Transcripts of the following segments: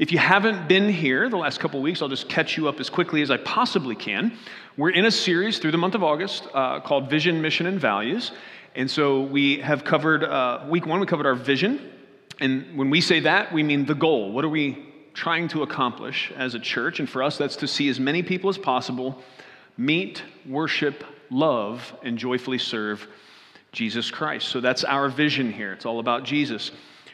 If you haven't been here the last couple weeks, I'll just catch you up as quickly as I possibly can. We're in a series through the month of August uh, called Vision, Mission, and Values. And so we have covered, uh, week one, we covered our vision. And when we say that, we mean the goal. What are we trying to accomplish as a church? And for us, that's to see as many people as possible meet, worship, love, and joyfully serve Jesus Christ. So that's our vision here. It's all about Jesus.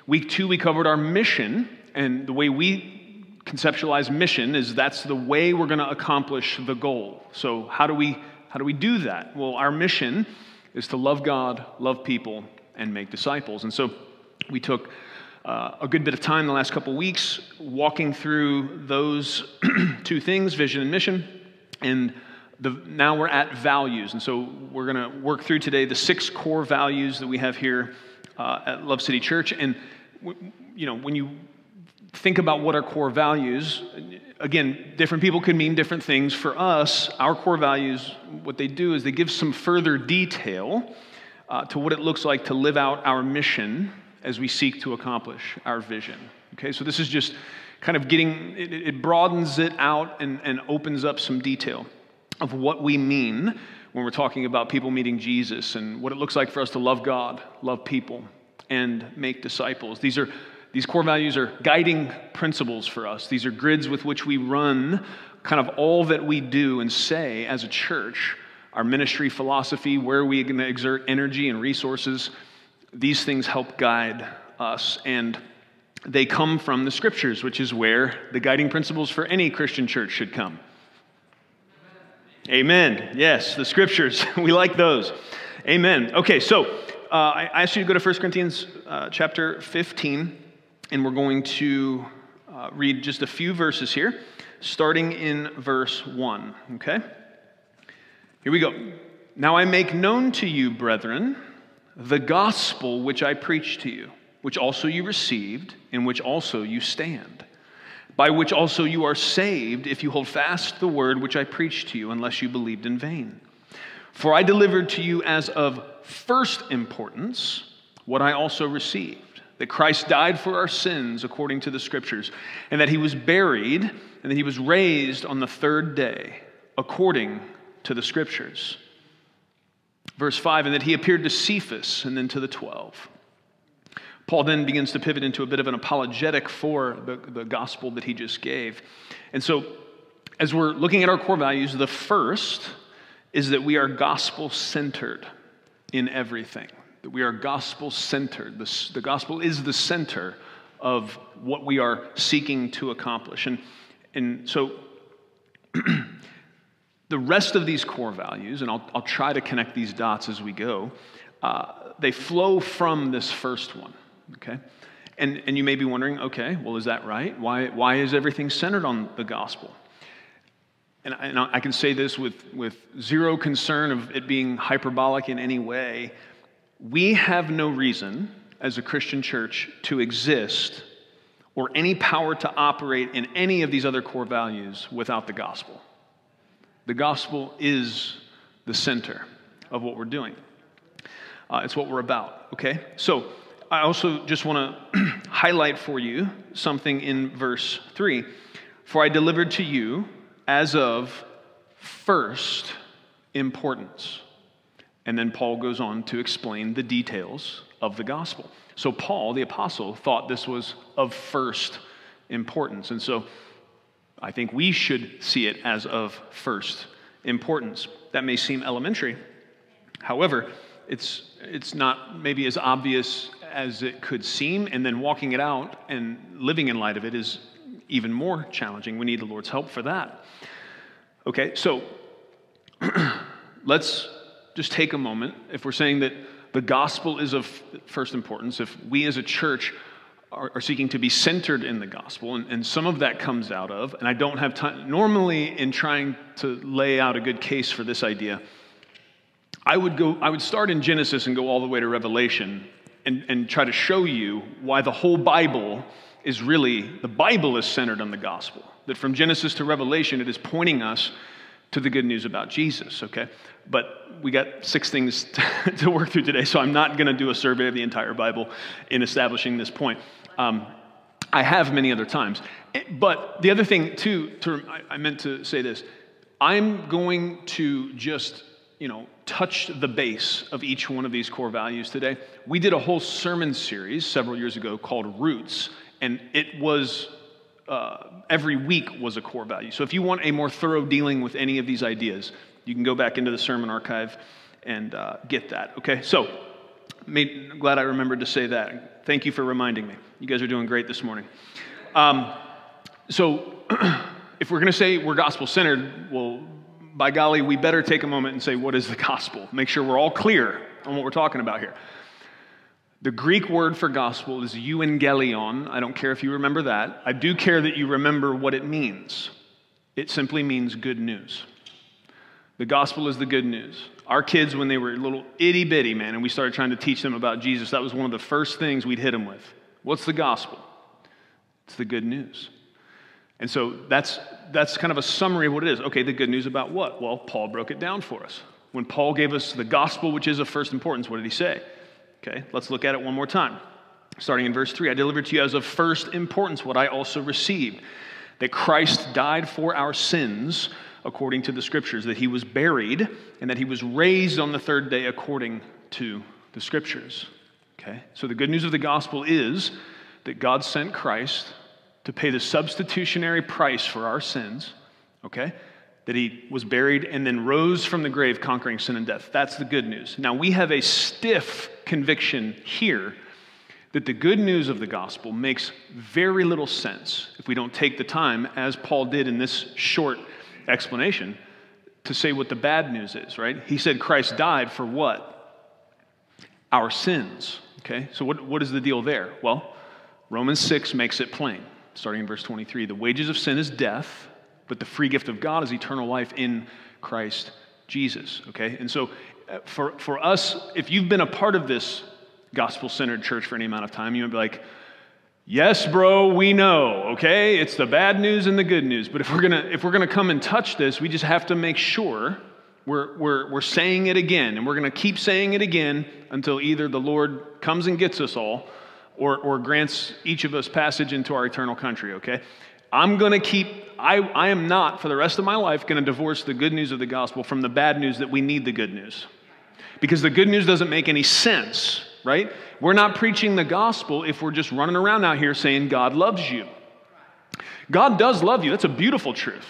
Week two, we covered our mission, and the way we conceptualize mission is that's the way we're going to accomplish the goal. So how do we how do we do that? Well, our mission is to love God, love people, and make disciples. And so we took uh, a good bit of time the last couple weeks walking through those two things, vision and mission, and the, now we're at values. And so we're going to work through today the six core values that we have here uh, at Love City Church. And, you know, when you think about what our core values, again, different people can mean different things. For us, our core values, what they do is they give some further detail uh, to what it looks like to live out our mission as we seek to accomplish our vision. Okay, so this is just kind of getting, it, it broadens it out and, and opens up some detail of what we mean when we're talking about people meeting Jesus and what it looks like for us to love God, love people, and make disciples. These are these core values are guiding principles for us. These are grids with which we run kind of all that we do and say as a church, our ministry philosophy, where we going to exert energy and resources. These things help guide us and they come from the scriptures, which is where the guiding principles for any Christian church should come. Amen. Yes, the scriptures. we like those. Amen. Okay, so uh, I ask you to go to 1 Corinthians uh, chapter 15, and we're going to uh, read just a few verses here, starting in verse 1. Okay? Here we go. Now I make known to you, brethren, the gospel which I preached to you, which also you received, in which also you stand by which also you are saved if you hold fast the word which I preached to you, unless you believed in vain. For I delivered to you as of first importance what I also received that Christ died for our sins according to the scriptures, and that he was buried, and that he was raised on the third day according to the scriptures. Verse 5 and that he appeared to Cephas and then to the twelve. Paul then begins to pivot into a bit of an apologetic for the, the gospel that he just gave. And so, as we're looking at our core values, the first is that we are gospel centered in everything. That we are gospel centered. The, the gospel is the center of what we are seeking to accomplish. And, and so, the rest of these core values, and I'll, I'll try to connect these dots as we go, uh, they flow from this first one. Okay? And, and you may be wondering, okay, well, is that right? Why, why is everything centered on the gospel? And, and I can say this with, with zero concern of it being hyperbolic in any way. We have no reason as a Christian church to exist or any power to operate in any of these other core values without the gospel. The gospel is the center of what we're doing. Uh, it's what we're about, okay? So, I also just want to highlight for you something in verse 3. For I delivered to you as of first importance. And then Paul goes on to explain the details of the gospel. So, Paul, the apostle, thought this was of first importance. And so, I think we should see it as of first importance. That may seem elementary. However, it's, it's not maybe as obvious as it could seem, and then walking it out and living in light of it is even more challenging. We need the Lord's help for that. Okay, so let's just take a moment. If we're saying that the gospel is of first importance, if we as a church are, are seeking to be centered in the gospel, and, and some of that comes out of, and I don't have time, normally in trying to lay out a good case for this idea, I would go, I would start in Genesis and go all the way to Revelation and, and try to show you why the whole Bible is really, the Bible is centered on the gospel. That from Genesis to Revelation, it is pointing us to the good news about Jesus, okay? But we got six things to, to work through today, so I'm not going to do a survey of the entire Bible in establishing this point. Um, I have many other times. Eh, but the other thing, too, to, I, I meant to say this I'm going to just, you know, touch the base of each one of these core values today. We did a whole sermon series several years ago called Roots, and it was uh, every week was a core value. So if you want a more thorough dealing with any of these ideas, you can go back into the sermon archive and uh, get that. Okay, so made, glad I remembered to say that. Thank you for reminding me. You guys are doing great this morning. Um, so if we're going to say we're gospel centered, well, by golly, we better take a moment and say, what is the gospel? Make sure we're all clear on what we're talking about here. The Greek word for gospel is euangelion. I don't care if you remember that. I do care that you remember what it means. It simply means good news. The gospel is the good news. Our kids, when they were little itty bitty, man, and we started trying to teach them about Jesus, that was one of the first things we'd hit them with. What's the gospel? It's the good news. And so that's, that's kind of a summary of what it is. Okay, the good news about what? Well, Paul broke it down for us. When Paul gave us the gospel, which is of first importance, what did he say? Okay, let's look at it one more time. Starting in verse 3 I delivered to you as of first importance what I also received that Christ died for our sins according to the scriptures, that he was buried, and that he was raised on the third day according to the scriptures. Okay, so the good news of the gospel is that God sent Christ to pay the substitutionary price for our sins. Okay, that he was buried and then rose from the grave, conquering sin and death. That's the good news. Now, we have a stiff conviction here that the good news of the gospel makes very little sense if we don't take the time, as Paul did in this short explanation, to say what the bad news is, right? He said Christ died for what? Our sins. Okay, so what, what is the deal there? Well, Romans 6 makes it plain, starting in verse 23. The wages of sin is death but the free gift of God is eternal life in Christ Jesus. Okay? And so uh, for, for us, if you've been a part of this gospel centered church for any amount of time, you would be like, Yes, bro, we know, okay? It's the bad news and the good news. But if we're gonna if we're gonna come and touch this, we just have to make sure we're, we're, we're saying it again, and we're gonna keep saying it again until either the Lord comes and gets us all or, or grants each of us passage into our eternal country, okay? I'm going to keep, I, I am not for the rest of my life going to divorce the good news of the gospel from the bad news that we need the good news. Because the good news doesn't make any sense, right? We're not preaching the gospel if we're just running around out here saying God loves you. God does love you. That's a beautiful truth.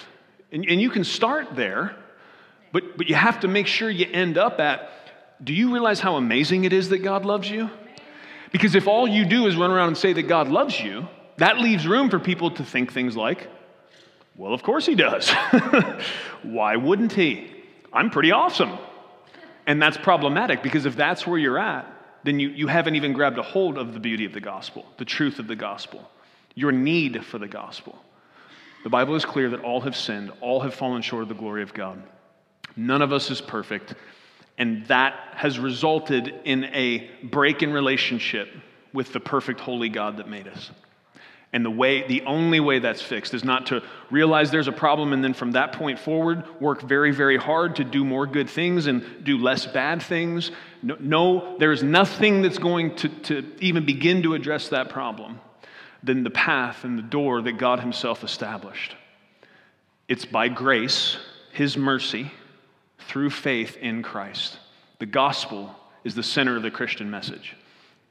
And, and you can start there, but, but you have to make sure you end up at do you realize how amazing it is that God loves you? Because if all you do is run around and say that God loves you, that leaves room for people to think things like, well, of course he does. Why wouldn't he? I'm pretty awesome. And that's problematic because if that's where you're at, then you, you haven't even grabbed a hold of the beauty of the gospel, the truth of the gospel, your need for the gospel. The Bible is clear that all have sinned, all have fallen short of the glory of God. None of us is perfect, and that has resulted in a break in relationship with the perfect, holy God that made us. And the way, the only way that's fixed is not to realize there's a problem and then from that point forward work very, very hard to do more good things and do less bad things. No, no there's nothing that's going to, to even begin to address that problem than the path and the door that God Himself established. It's by grace, His mercy, through faith in Christ. The gospel is the center of the Christian message.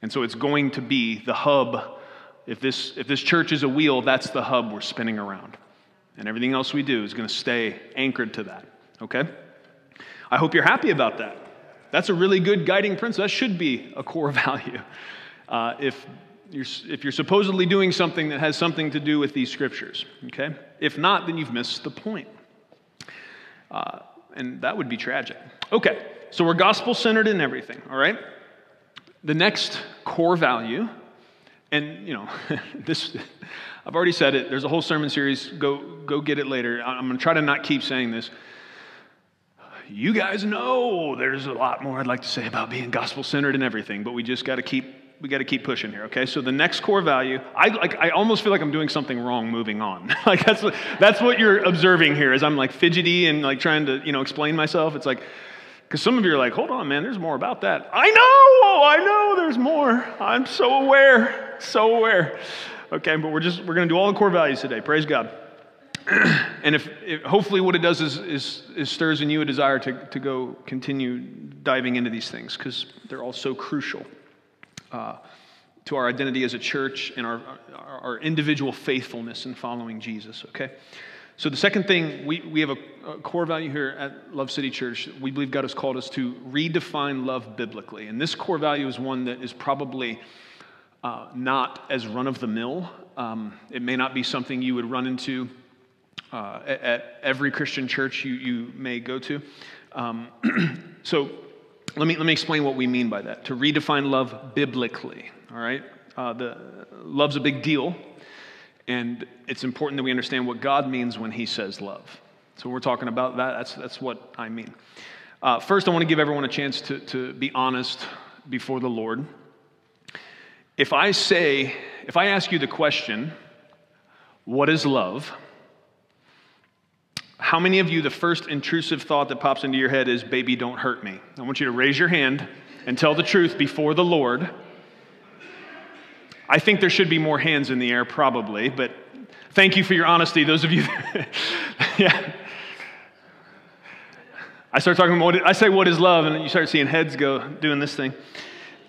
And so it's going to be the hub if this, if this church is a wheel, that's the hub we're spinning around. And everything else we do is going to stay anchored to that. Okay? I hope you're happy about that. That's a really good guiding principle. That should be a core value. Uh, if, you're, if you're supposedly doing something that has something to do with these scriptures, okay? If not, then you've missed the point. Uh, and that would be tragic. Okay, so we're gospel centered in everything, all right? The next core value And, you know, this, I've already said it. There's a whole sermon series. Go, go get it later. I'm going to try to not keep saying this. You guys know there's a lot more I'd like to say about being gospel centered and everything, but we just got to keep we got to keep pushing here okay so the next core value i like i almost feel like i'm doing something wrong moving on like that's what that's what you're observing here is i'm like fidgety and like trying to you know explain myself it's like because some of you are like hold on man there's more about that i know i know there's more i'm so aware so aware okay but we're just we're going to do all the core values today. Praise god. And if, if, hopefully what it does is, is, is, stirs in you a desire to, to go continue diving into these things because they're all so crucial uh, to our identity as a church and our, our, our, individual faithfulness in following jesus okay? So the second thing we, we have a, a, core value here at love city church. We believe god has called us to redefine love biblically. And this core value is one that is probably uh, not as run of the mill um, it may not be something you would run into uh, at, at, every Christian church you, you may go to. Um, so let me, let me explain what we mean by that. To redefine love biblically, all right? Uh, the, love's a big deal, and it's important that we understand what God means when He says love. So we're talking about that. That's, that's what I mean. Uh, first, I want to give everyone a chance to, to be honest before the Lord. If I say, if I ask you the question, what is love? How many of you, the first intrusive thought that pops into your head is, baby, don't hurt me? I want you to raise your hand and tell the truth before the Lord. I think there should be more hands in the air, probably, but thank you for your honesty, those of you. yeah. I start talking I say, what is love? And you start seeing heads go doing this thing.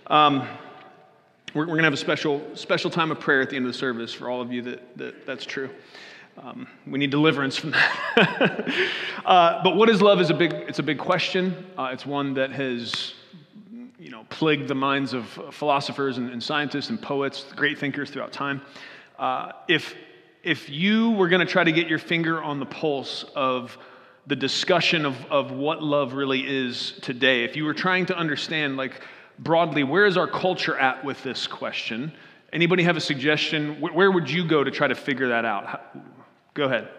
Um, we're, we're going to have a special, special time of prayer at the end of the service for all of you that, that that's true. Um, we need deliverance from that. uh, but what is love is a big, it's a big question. Uh, it's one that has, you know, plagued the minds of philosophers and, and scientists and poets, great thinkers throughout time. Uh, if, if you were going to try to get your finger on the pulse of the discussion of, of what love really is today, if you were trying to understand, like, broadly, where is our culture at with this question? Anybody have a suggestion? Where would you go to try to figure that out? Go ahead.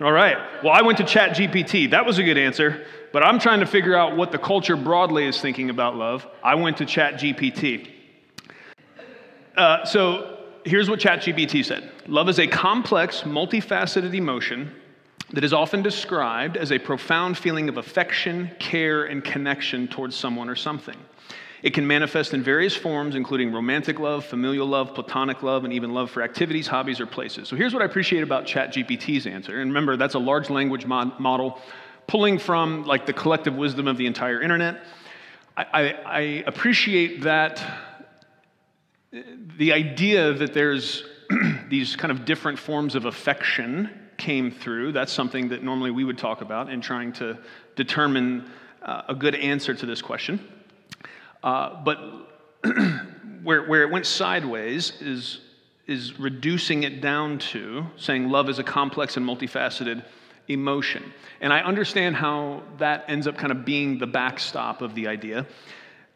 All right. Well, I went to Chat GPT. That was a good answer, but I'm trying to figure out what the culture broadly is thinking about love. I went to Chat GPT. Uh, so here's what Chat GPT said Love is a complex, multifaceted emotion that is often described as a profound feeling of affection, care, and connection towards someone or something. It can manifest in various forms, including romantic love, familial love, platonic love, and even love for activities, hobbies, or places. So here's what I appreciate about ChatGPT's answer. And remember, that's a large language mod- model pulling from like the collective wisdom of the entire internet. I, I, I appreciate that uh, the idea that there's these kind of different forms of affection came through. That's something that normally we would talk about in trying to determine uh, a good answer to this question. Uh, but where, where it went sideways is, is reducing it down to saying love is a complex and multifaceted emotion. And I understand how that ends up kind of being the backstop of the idea.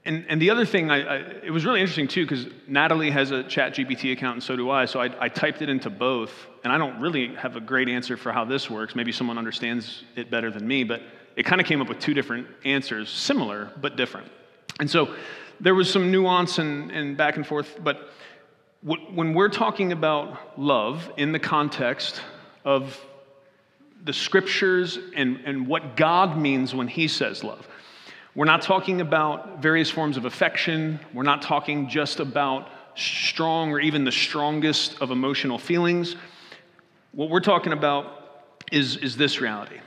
And, and the other thing, I, I, it was really interesting too, because Natalie has a chat GPT account and so do I. So I, I typed it into both. And I don't really have a great answer for how this works. Maybe someone understands it better than me, but it kind of came up with two different answers, similar but different. And so there was some nuance and, and back and forth, but when we're talking about love in the context of the scriptures and, and what God means when He says love, we're not talking about various forms of affection. We're not talking just about strong or even the strongest of emotional feelings. What we're talking about is, is this reality.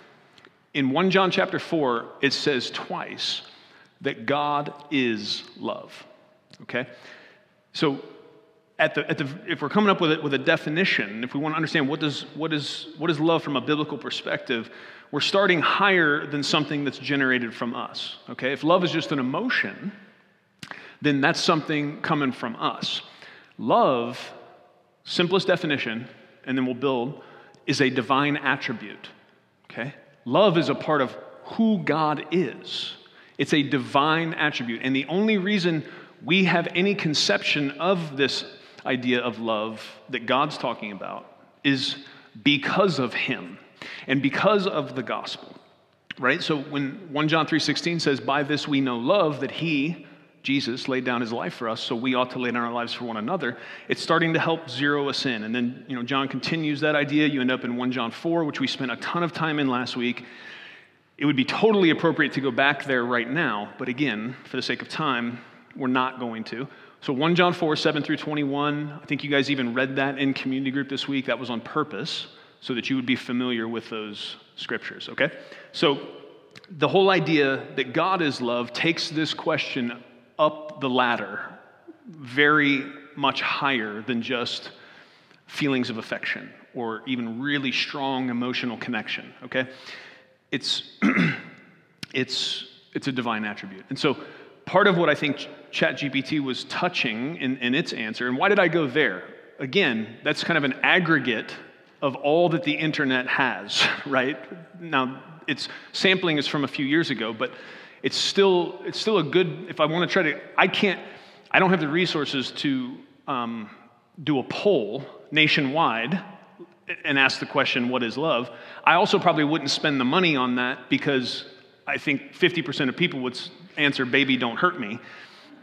In 1 John chapter 4, it says twice that God is love. Okay? So, at the, at the, if we're coming up with, it, with a definition, if we want to understand what, does, what, is, what is love from a biblical perspective, we're starting higher than something that's generated from us. Okay? If love is just an emotion, then that's something coming from us. Love, simplest definition, and then we'll build, is a divine attribute. Okay? Love is a part of who God is. It's a divine attribute. And the only reason we have any conception of this idea of love that God's talking about is because of him and because of the gospel. Right? So when 1 John 3:16 says by this we know love that he Jesus laid down his life for us, so we ought to lay down our lives for one another. It's starting to help zero us in. And then, you know, John continues that idea. You end up in 1 John 4, which we spent a ton of time in last week. It would be totally appropriate to go back there right now, but again, for the sake of time, we're not going to. So 1 John 4, 7 through 21, I think you guys even read that in community group this week. That was on purpose so that you would be familiar with those scriptures, okay? So the whole idea that God is love takes this question up the ladder very much higher than just feelings of affection or even really strong emotional connection, okay? It's, it's, it's a divine attribute. And so part of what I think ChatGPT was touching in, in its answer, and why did I go there? Again, that's kind of an aggregate of all that the internet has, right? Now, its sampling is from a few years ago, but it's still, it's still a good, if I want to try to, I can't, I don't have the resources to um, do a poll nationwide and ask the question, what is love? I also probably wouldn't spend the money on that because I think 50% of people would answer, baby, don't hurt me,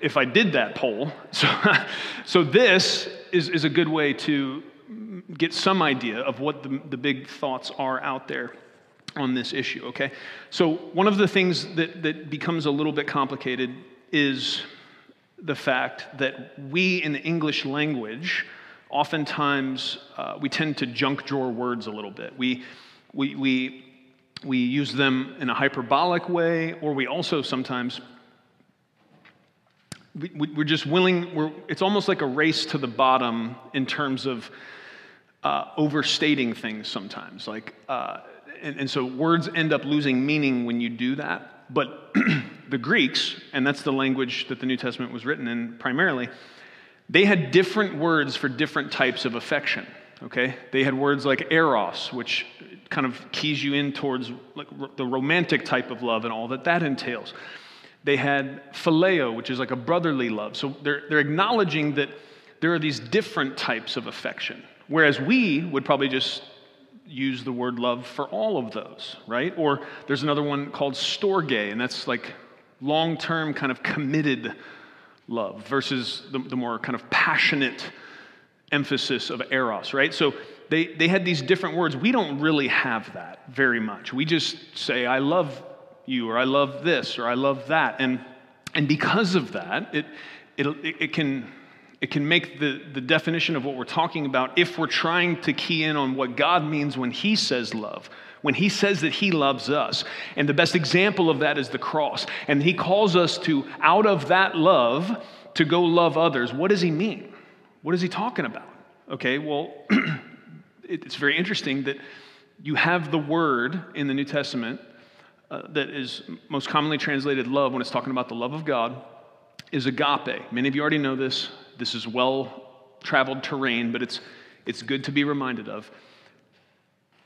if I did that poll. So, so this is, is a good way to get some idea of what the, the big thoughts are out there on this issue, okay? So, one of the things that, that becomes a little bit complicated is the fact that we in the English language, oftentimes, uh, we tend to junk drawer words a little bit. We, we, we, we use them in a hyperbolic way, or we also sometimes we, are just willing, we're, it's almost like a race to the bottom in terms of uh, overstating things sometimes. Like, uh, and, and so words end up losing meaning when you do that. But the Greeks, and that's the language that the New Testament was written in primarily, they had different words for different types of affection. Okay? They had words like eros, which kind of keys you in towards like the romantic type of love and all that that entails. They had phileo, which is like a brotherly love. So they're, they're acknowledging that there are these different types of affection. Whereas we would probably just use the word love for all of those, right? Or there's another one called storge, and that's like long term, kind of committed love versus the, the, more kind of passionate emphasis of eros, right? So they, they had these different words. We don't really have that very much. We just say, I love you, or I love this, or I love that. And, and because of that, it, it, it can it can make the, the definition of what we're talking about if we're trying to key in on what God means when He says love, when He says that He loves us. And the best example of that is the cross. And He calls us to, out of that love, to go love others. What does He mean? What is He talking about? Okay, well, it's very interesting that you have the word in the New Testament uh, that is most commonly translated love when it's talking about the love of God is agape. Many of you already know this. This is well traveled terrain, but it's, it's good to be reminded of.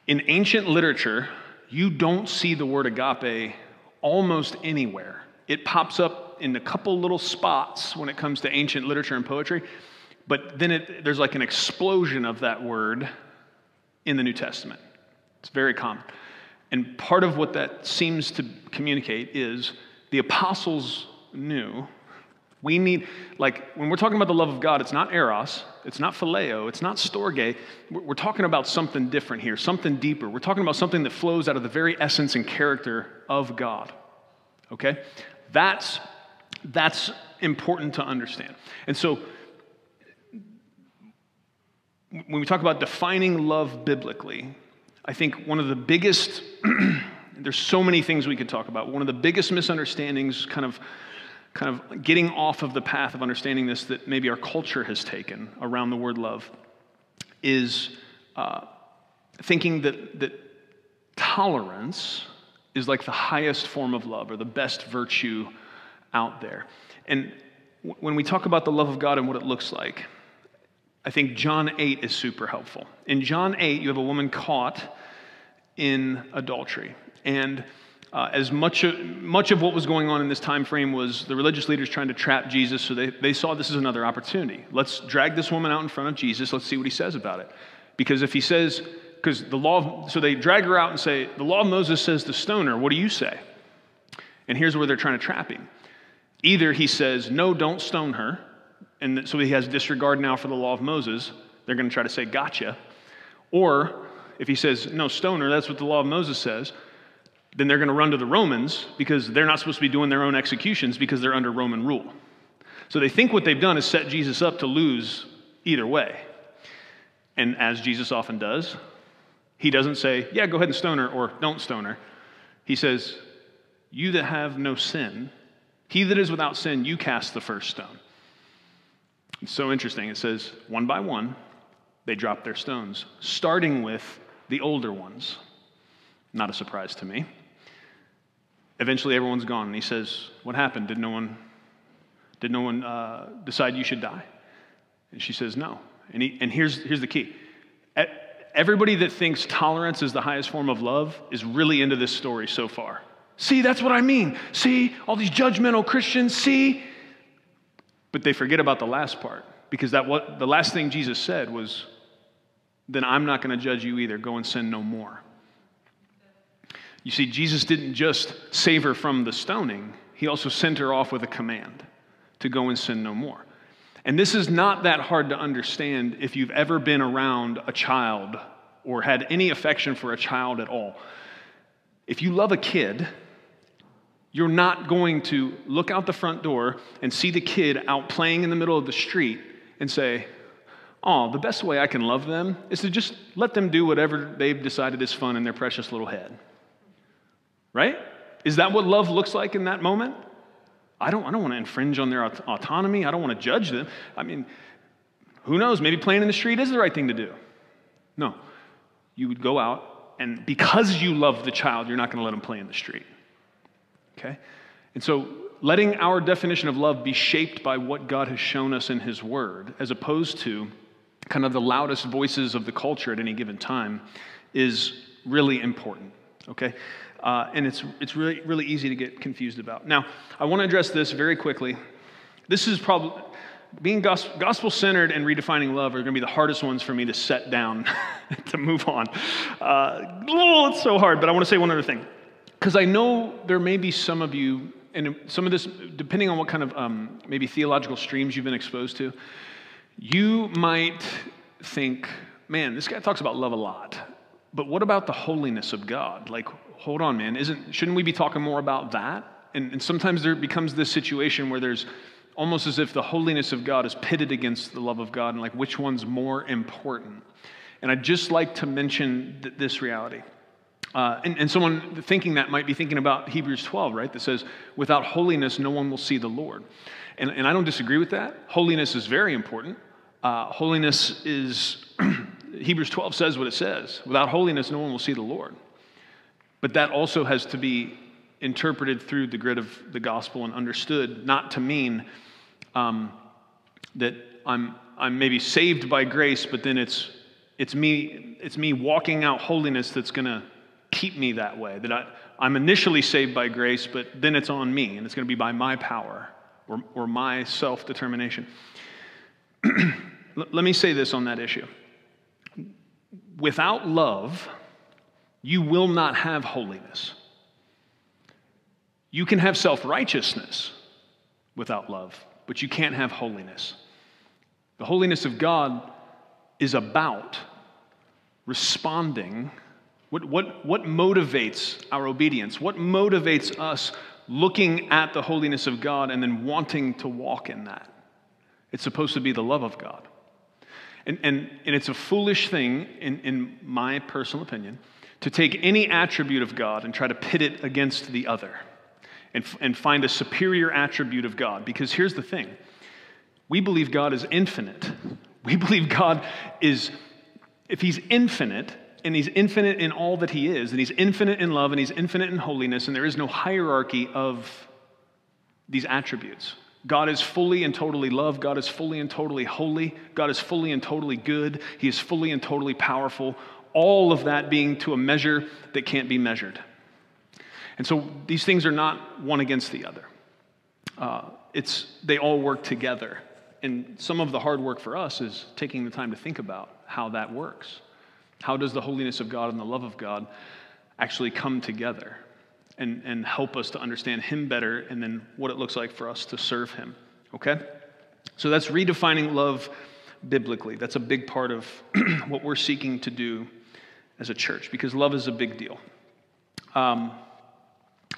In ancient literature, you don't see the word agape almost anywhere. It pops up in a couple little spots when it comes to ancient literature and poetry, but then it, there's like an explosion of that word in the New Testament. It's very common. And part of what that seems to communicate is the apostles knew we need, like, when we're talking about the love of God, it's not eros, it's not phileo, it's not storge. We're talking about something different here, something deeper. We're talking about something that flows out of the very essence and character of God. Okay? That's, that's important to understand. And so, when we talk about defining love biblically, I think one of the biggest, there's so many things we could talk about. One of the biggest misunderstandings, kind of kind of getting off of the path of understanding this that maybe our culture has taken around the word love is uh, thinking that, that tolerance is like the highest form of love or the best virtue out there. And w- when we talk about the love of God and what it looks like, I think John 8 is super helpful. In John 8, you have a woman caught in adultery. And uh, as much of, much of what was going on in this time frame was the religious leaders trying to trap Jesus, so they, they saw this as another opportunity. Let's drag this woman out in front of Jesus. Let's see what he says about it. Because if he says, because the law, so they drag her out and say, the law of Moses says to stone her. What do you say? And here's where they're trying to trap him. Either he says, no, don't stone her, and so he has disregard now for the law of Moses. They're going to try to say, gotcha. Or if he says, no, stone her, that's what the law of Moses says then they're going to run to the Romans because they're not supposed to be doing their own executions because they're under Roman rule. So they think what they've done is set Jesus up to lose either way. And as Jesus often does, he doesn't say, yeah, go ahead and stone her or don't stone her. He says, you that have no sin, he that is without sin, you cast the first stone. It's so interesting. It says, one by one, they drop their stones, starting with the older ones. Not a surprise to me. Eventually, everyone's gone, and he says, What happened? Did no one, did no one uh, decide you should die? And she says, No. And, he, and here's, here's the key everybody that thinks tolerance is the highest form of love is really into this story so far. See, that's what I mean. See, all these judgmental Christians, see? But they forget about the last part because that what the last thing Jesus said was, then I'm not going to judge you either. Go and sin no more. You see, Jesus didn't just save her from the stoning, he also sent her off with a command to go and sin no more. And this is not that hard to understand if you've ever been around a child or had any affection for a child at all. If you love a kid, you're not going to look out the front door and see the kid out playing in the middle of the street and say, Oh, the best way I can love them is to just let them do whatever they've decided is fun in their precious little head. Right? Is that what love looks like in that moment? I don't, I don't want to infringe on their aut- autonomy. I don't want to judge them. I mean, who knows? Maybe playing in the street is the right thing to do. No. You would go out, and because you love the child, you're not going to let them play in the street. Okay? And so, letting our definition of love be shaped by what God has shown us in His Word, as opposed to kind of the loudest voices of the culture at any given time, is really important. Okay? Uh, and it's, it's really, really easy to get confused about. Now, I want to address this very quickly. This is probably, being gospel centered and redefining love are going to be the hardest ones for me to set down to move on. Uh, oh, it's so hard, but I want to say one other thing. Because I know there may be some of you, and some of this, depending on what kind of um, maybe theological streams you've been exposed to, you might think, man, this guy talks about love a lot. But what about the holiness of God? Like, hold on, man, isn't, shouldn't we be talking more about that? And, and sometimes there becomes this situation where there's almost as if the holiness of God is pitted against the love of God and like which one's more important. And I'd just like to mention th- this reality. Uh, and, and someone thinking that might be thinking about Hebrews 12, right? That says, without holiness, no one will see the Lord. And, and I don't disagree with that. Holiness is very important. Uh, holiness is, Hebrews 12 says what it says. Without holiness, no one will see the Lord. But that also has to be interpreted through the grid of the gospel and understood not to mean um, that I'm, I'm maybe saved by grace, but then it's, it's, me, it's me walking out holiness that's going to keep me that way. That I, I'm initially saved by grace, but then it's on me, and it's going to be by my power or, or my self determination. Let me say this on that issue. Without love, you will not have holiness. You can have self righteousness without love, but you can't have holiness. The holiness of God is about responding. What, what, what motivates our obedience? What motivates us looking at the holiness of God and then wanting to walk in that? It's supposed to be the love of God. And, and, and it's a foolish thing, in, in my personal opinion, to take any attribute of God and try to pit it against the other and, and find a superior attribute of God. Because here's the thing we believe God is infinite. We believe God is, if He's infinite, and He's infinite in all that He is, and He's infinite in love, and He's infinite in holiness, and there is no hierarchy of these attributes. God is fully and totally love. God is fully and totally holy. God is fully and totally good. He is fully and totally powerful all of that being to a measure that can't be measured. And so these things are not one against the other. Uh, it's, they all work together. And some of the hard work for us is taking the time to think about how that works. How does the holiness of God and the love of God actually come together and, and help us to understand Him better and then what it looks like for us to serve Him? Okay? So that's redefining love biblically. That's a big part of what we're seeking to do as a church because love is a big deal. Um,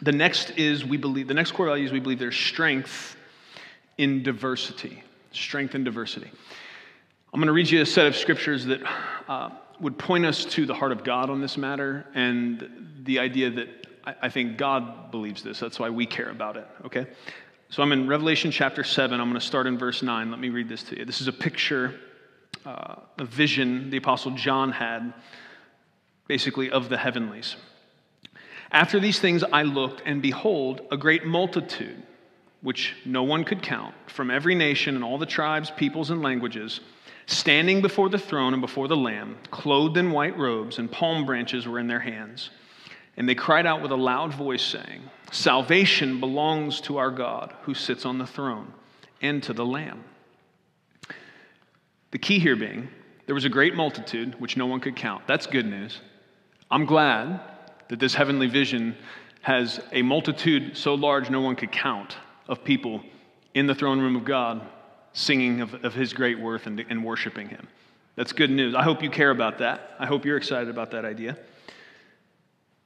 the next is we believe, the next core value is we believe there's strength in diversity. Strength in diversity. I'm going to read you a set of scriptures that uh, would point us to the heart of God on this matter and the idea that I, I think God believes this. That's why we care about it, okay? So I'm in Revelation chapter 7. I'm going to start in verse 9. Let me read this to you. This is a picture, uh, a vision the Apostle John had, basically, of the heavenlies. After these things I looked, and behold, a great multitude, which no one could count, from every nation and all the tribes, peoples, and languages, standing before the throne and before the Lamb, clothed in white robes, and palm branches were in their hands. And they cried out with a loud voice, saying, Salvation belongs to our God who sits on the throne and to the Lamb. The key here being, there was a great multitude which no one could count. That's good news. I'm glad that this heavenly vision has a multitude so large no one could count of people in the throne room of God singing of, of his great worth and, and worshiping him. That's good news. I hope you care about that. I hope you're excited about that idea.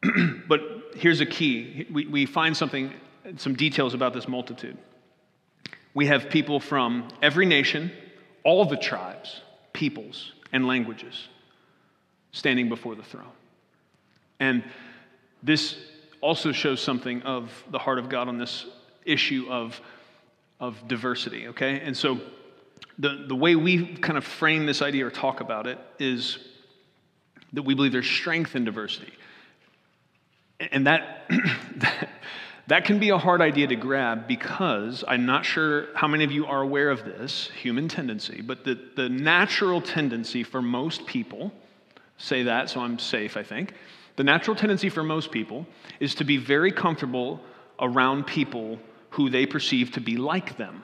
but here's a key we, we find something, some details about this multitude. We have people from every nation, all the tribes, peoples, and languages standing before the throne. And this also shows something of the heart of God on this issue of, of diversity, okay? And so the, the way we kind of frame this idea or talk about it is that we believe there's strength in diversity. And that, that, can be a hard idea to grab because I'm not sure how many of you are aware of this human tendency, but the, the natural tendency for most people, say that so I'm safe, I think, the natural tendency for most people is to be very comfortable around people who they perceive to be like them.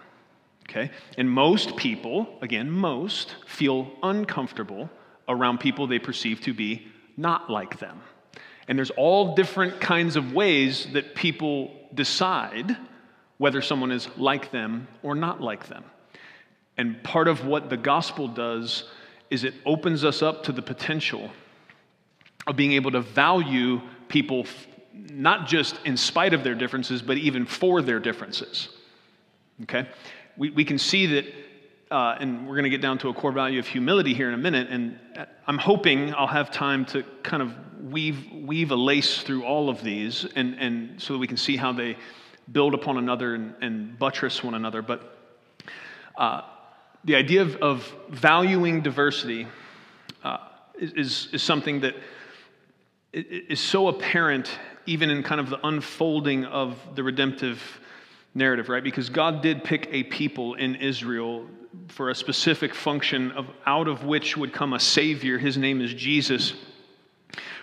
Okay? And most people, again, most, feel uncomfortable around people they perceive to be not like them. And there's all different kinds of ways that people decide whether someone is like them or not like them. And part of what the gospel does is it opens us up to the potential of being able to value people not just in spite of their differences, but even for their differences. Okay? We, we can see that, uh, and we're going to get down to a core value of humility here in a minute, and I'm hoping I'll have time to kind of weave, weave a lace through all of these, and, and so that we can see how they build upon another and, and buttress one another. But uh, the idea of, of valuing diversity uh, is, is something that is so apparent even in kind of the unfolding of the redemptive narrative, right? Because God did pick a people in Israel for a specific function of out of which would come a savior. His name is Jesus.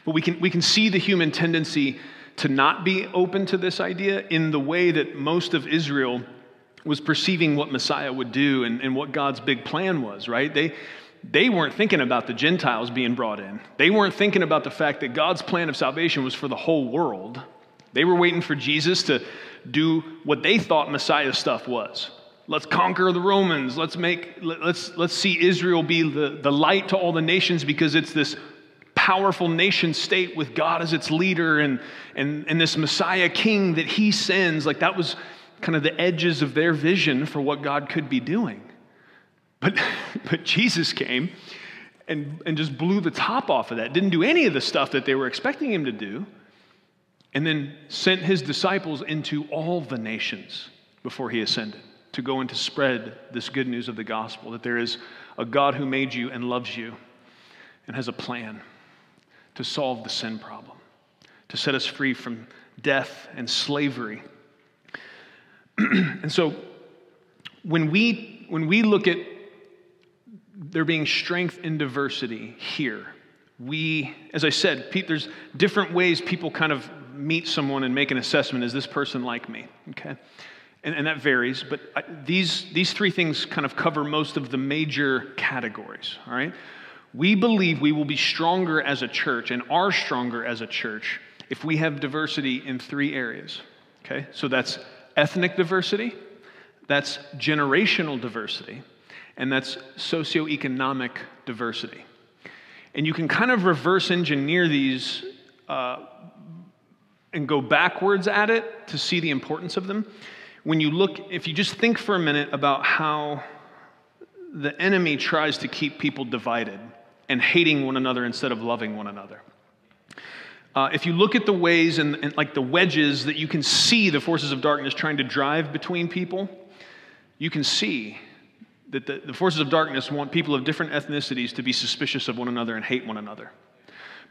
But we can, we can see the human tendency to not be open to this idea in the way that most of Israel was perceiving what Messiah would do and, and what God's big plan was, right? They, they weren't thinking about the Gentiles being brought in. They weren't thinking about the fact that God's plan of salvation was for the whole world. They were waiting for Jesus to do what they thought Messiah stuff was. Let's conquer the Romans. Let's make let's let's see Israel be the, the light to all the nations because it's this powerful nation state with God as its leader and, and, and this Messiah king that he sends. Like that was kind of the edges of their vision for what God could be doing. But, but Jesus came and, and just blew the top off of that, didn't do any of the stuff that they were expecting him to do, and then sent his disciples into all the nations before he ascended to go and to spread this good news of the gospel that there is a God who made you and loves you and has a plan to solve the sin problem, to set us free from death and slavery. and so when we when we look at there being strength in diversity here, We, as I said, there's different ways people kind of meet someone and make an assessment is this person like me? Okay? And, and that varies, but I, these, these three things kind of cover most of the major categories, all right? We believe we will be stronger as a church and are stronger as a church if we have diversity in three areas, okay? So that's ethnic diversity, that's generational diversity, and that's socioeconomic diversity. And you can kind of reverse engineer these uh, and go backwards at it to see the importance of them. When you look, if you just think for a minute about how the enemy tries to keep people divided and hating one another instead of loving one another. Uh, if you look at the ways and, and, like the wedges that you can see the forces of darkness trying to drive between people, you can see that the, the forces of darkness want people of different ethnicities to be suspicious of one another and hate one another.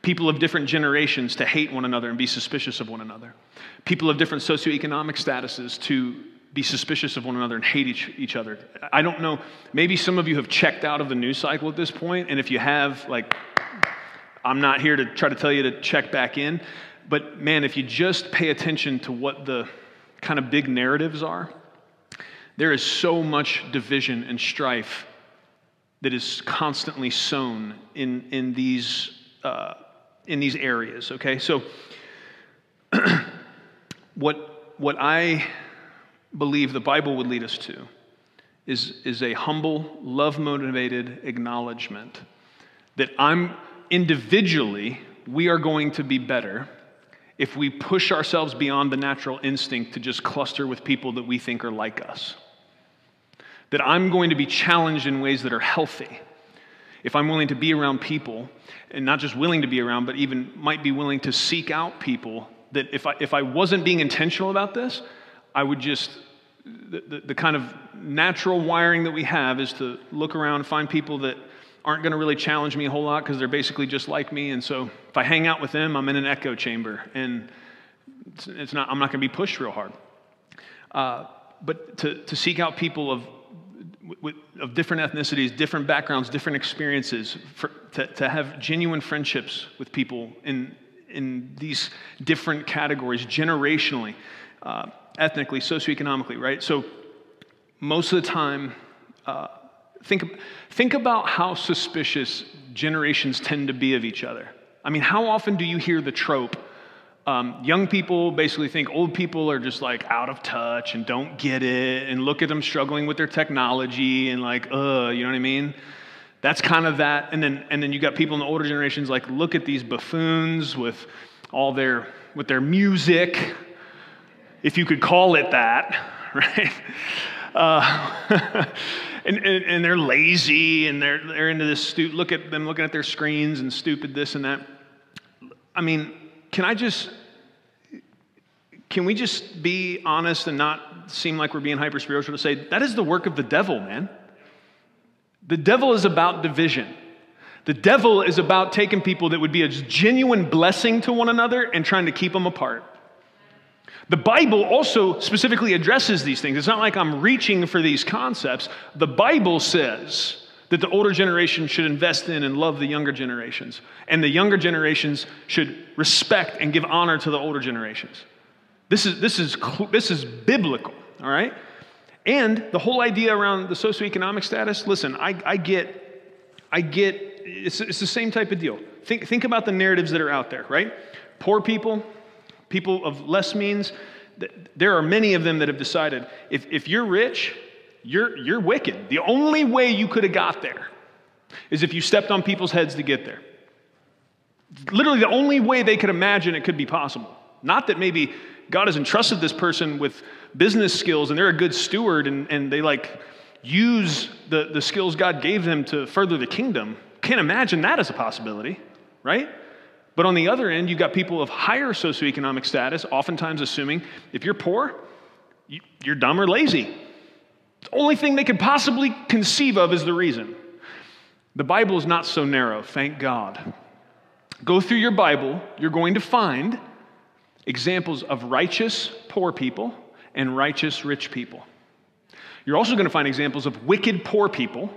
People of different generations to hate one another and be suspicious of one another. People of different socioeconomic statuses to be suspicious of one another and hate each, each other. I don't know, maybe some of you have checked out of the news cycle at this point, and if you have, like, I'm not here to try to tell you to check back in, but man, if you just pay attention to what the kind of big narratives are, there is so much division and strife that is constantly sown in, in, these, uh, in these areas, okay? So, what, what I believe the Bible would lead us to is, is a humble, love motivated acknowledgement that I'm individually, we are going to be better if we push ourselves beyond the natural instinct to just cluster with people that we think are like us that I'm going to be challenged in ways that are healthy. If I'm willing to be around people, and not just willing to be around, but even might be willing to seek out people, that if I, if I wasn't being intentional about this, I would just, the, the, the kind of natural wiring that we have is to look around and find people that aren't going to really challenge me a whole lot because they're basically just like me. And so if I hang out with them, I'm in an echo chamber and it's, it's not, I'm not going to be pushed real hard. Uh, but to, to seek out people of of different ethnicities, different backgrounds, different experiences, for, to, to have genuine friendships with people in, in these different categories, generationally, uh, ethnically, socioeconomically, right? So, most of the time, uh, think, think about how suspicious generations tend to be of each other. I mean, how often do you hear the trope um, young people basically think old people are just like out of touch and don't get it and look at them struggling with their technology and like, uh, you know what I mean? That's kind of that. And then, and then you got people in the older generations like, look at these buffoons with all their, with their music, if you could call it that, right? Uh, and, and, and, they're lazy and they're, they're into this, stu- look at them looking at their screens and stupid this and that. I mean, can I just, can we just be honest and not seem like we're being hyper spiritual to say that is the work of the devil, man? The devil is about division. The devil is about taking people that would be a genuine blessing to one another and trying to keep them apart. The Bible also specifically addresses these things. It's not like I'm reaching for these concepts. The Bible says that the older generation should invest in and love the younger generations. And the younger generations should respect and give honor to the older generations. This is, this is, this is biblical, all right? And the whole idea around the socioeconomic status listen, I, I get, I get, it's, it's the same type of deal. Think, think about the narratives that are out there, right? Poor people, people of less means, there are many of them that have decided if, if you're rich, you're, you're wicked. The only way you could have got there is if you stepped on people's heads to get there. Literally, the only way they could imagine it could be possible. Not that maybe God has entrusted this person with business skills and they're a good steward and, and they like use the, the skills God gave them to further the kingdom. Can't imagine that as a possibility, right? But on the other end, you've got people of higher socioeconomic status, oftentimes assuming if you're poor, you're dumb or lazy. Only thing they could possibly conceive of is the reason. The Bible is not so narrow, thank God. Go through your Bible, you're going to find examples of righteous poor people and righteous rich people. You're also going to find examples of wicked poor people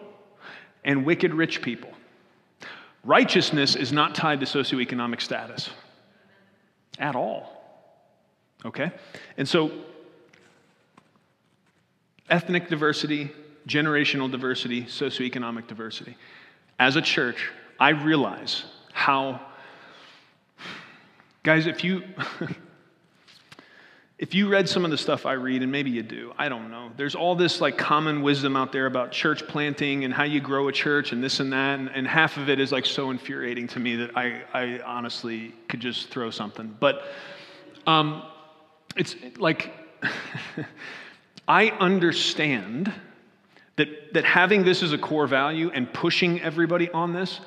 and wicked rich people. Righteousness is not tied to socioeconomic status at all. Okay? And so, ethnic diversity, generational diversity, socioeconomic diversity. As a church, I realize how, guys, if you. if you read some of the stuff I read, and maybe you do, I don't know. There's all this like common wisdom out there about church planting and how you grow a church and this and that, and, and half of it is like so infuriating to me that I, I honestly could just throw something. But um, it's like I understand that, that having this as a core value and pushing everybody on this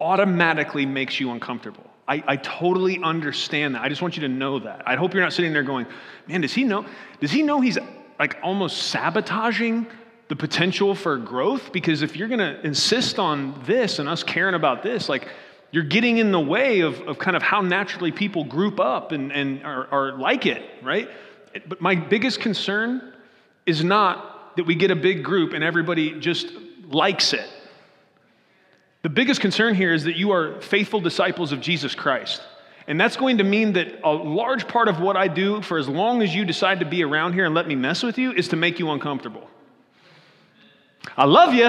automatically makes you uncomfortable. I, I, totally understand that. I just want you to know that. I hope you're not sitting there going, man, does he know? Does he know he's like almost sabotaging the potential for growth? Because if you're going to insist on this and us caring about this, like you're getting in the way of, of kind of how naturally people group up and, and are, are like it, right? But my biggest concern is not that we get a big group and everybody just likes it. The biggest concern here is that you are faithful disciples of Jesus Christ. And that's going to mean that a large part of what I do for as long as you decide to be around here and let me mess with you is to make you uncomfortable. I love you,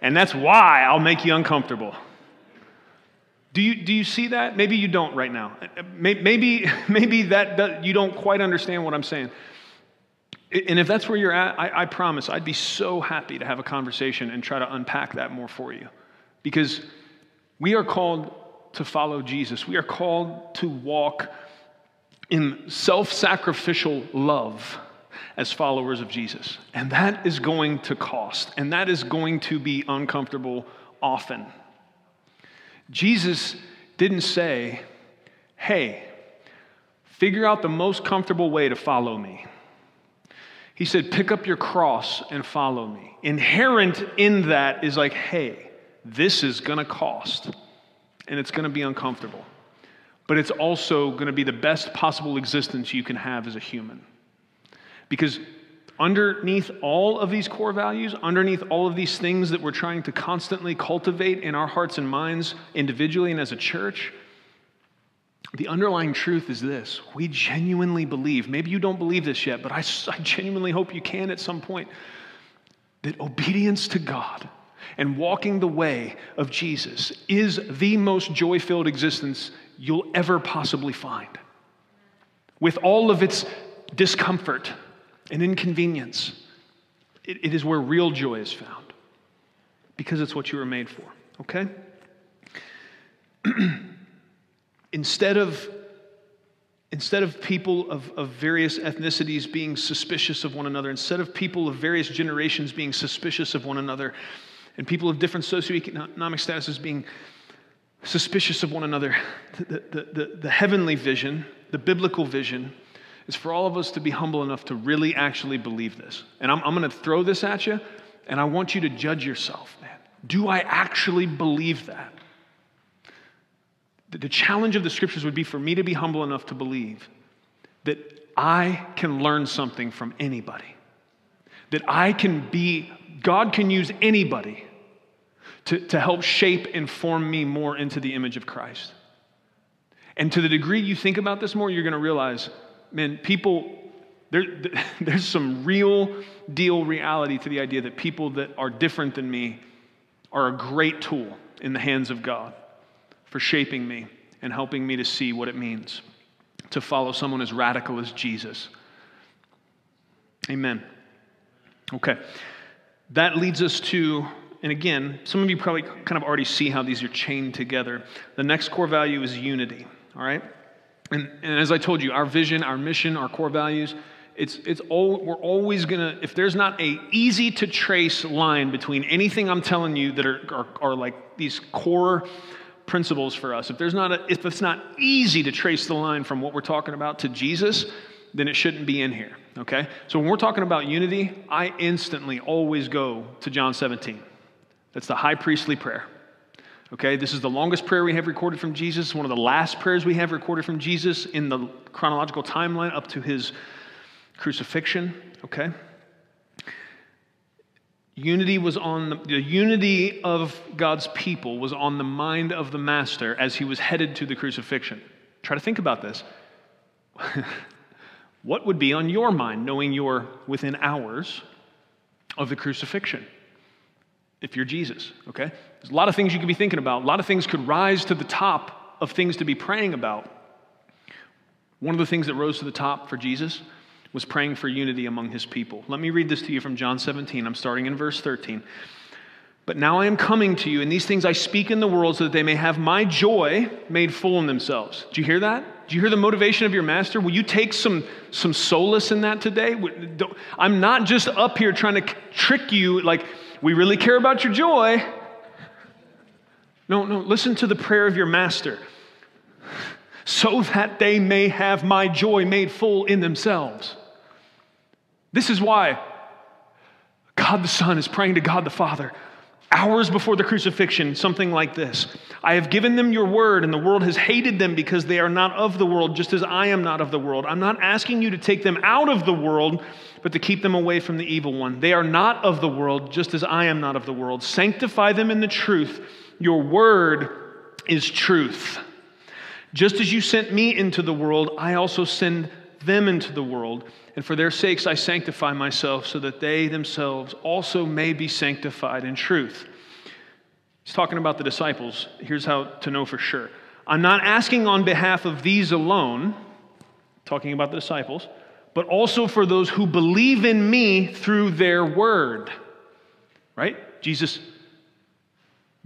and that's why I'll make you uncomfortable. Do you, do you see that? Maybe you don't right now. Maybe, maybe that, that you don't quite understand what I'm saying. And if that's where you're at, I, I promise I'd be so happy to have a conversation and try to unpack that more for you. Because we are called to follow Jesus, we are called to walk in self sacrificial love as followers of Jesus. And that is going to cost, and that is going to be uncomfortable often. Jesus didn't say, hey, figure out the most comfortable way to follow me. He said, pick up your cross and follow me. Inherent in that is like, hey, this is going to cost and it's going to be uncomfortable. But it's also going to be the best possible existence you can have as a human. Because underneath all of these core values, underneath all of these things that we're trying to constantly cultivate in our hearts and minds individually and as a church, the underlying truth is this we genuinely believe, maybe you don't believe this yet, but I, I genuinely hope you can at some point, that obedience to God and walking the way of Jesus is the most joy filled existence you'll ever possibly find. With all of its discomfort and inconvenience, it, it is where real joy is found because it's what you were made for, okay? instead of instead of people of, of various ethnicities being suspicious of one another, instead of people of various generations being suspicious of one another, and people of different socioeconomic statuses being suspicious of one another. The, the, the, the, heavenly vision, the biblical vision, is for all of us to be humble enough to really actually believe this. And I'm, I'm going to throw this at you, and I want you to judge yourself, man. Do I actually believe that? The, challenge of the scriptures would be for me to be humble enough to believe that I can learn something from anybody, that I can be God can use anybody to, to help shape and form me more into the image of Christ. And to the degree you think about this more, you're going to realize, man, people, there, there's some real deal reality to the idea that people that are different than me are a great tool in the hands of God for shaping me and helping me to see what it means to follow someone as radical as Jesus. Amen. Okay that leads us to, and again, some of you probably kind of already see how these are chained together. The next core value is unity, all right? And, and as I told you, our vision, our mission, our core values, it's, it's all, we're always gonna, if there's not a easy to trace line between anything I'm telling you that are, are, are like these core principles for us, if there's not a, if it's not easy to trace the line from what we're talking about to Jesus, then it shouldn't be in here, okay? So when we're talking about unity, I instantly always go to John 17. That's the high priestly prayer. Okay, this is the longest prayer we have recorded from Jesus, one of the last prayers we have recorded from Jesus in the chronological timeline up to his crucifixion. Okay? Unity was on the, the, unity of God's people was on the mind of the master as he was headed to the crucifixion. Try to think about this. what would be on your mind knowing you're within hours of the crucifixion? If you're Jesus, okay? There's a lot of things you could be thinking about. A lot of things could rise to the top of things to be praying about. One of the things that rose to the top for Jesus was praying for unity among his people. Let me read this to you from John 17. I'm starting in verse 13. But now I am coming to you, and these things I speak in the world so that they may have my joy made full in themselves. Do you hear that? Do you hear the motivation of your master? Will you take some, some solace in that today? I'm not just up here trying to trick you like, we really care about your joy. No, no, listen to the prayer of your master so that they may have my joy made full in themselves. This is why God the Son is praying to God the Father hours before the crucifixion, something like this I have given them your word, and the world has hated them because they are not of the world, just as I am not of the world. I'm not asking you to take them out of the world, but to keep them away from the evil one. They are not of the world, just as I am not of the world. Sanctify them in the truth. Your word is truth. Just as you sent me into the world, I also send them into the world. And for their sakes I sanctify myself, so that they themselves also may be sanctified in truth. He's talking about the disciples. Here's how to know for sure. I'm not asking on behalf of these alone, talking about the disciples, but also for those who believe in me through their word. Right? Jesus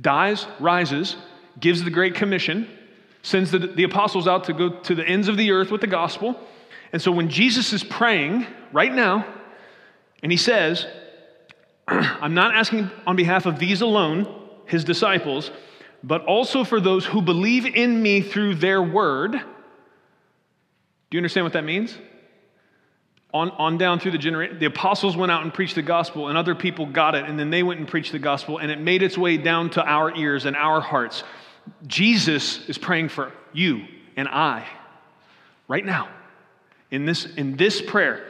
dies, rises, gives the Great Commission, sends the, the apostles out to go to the ends of the earth with the gospel. And so when Jesus is praying right now, and he says, I'm not asking on behalf of these alone, his disciples, but also for those who believe in me through their word. Do you understand what that means? On, on down through the generation, the apostles went out and preached the gospel, and other people got it, and then they went and preached the gospel, and it made its way down to our ears and our hearts. Jesus is praying for you and I right now in this, in this prayer.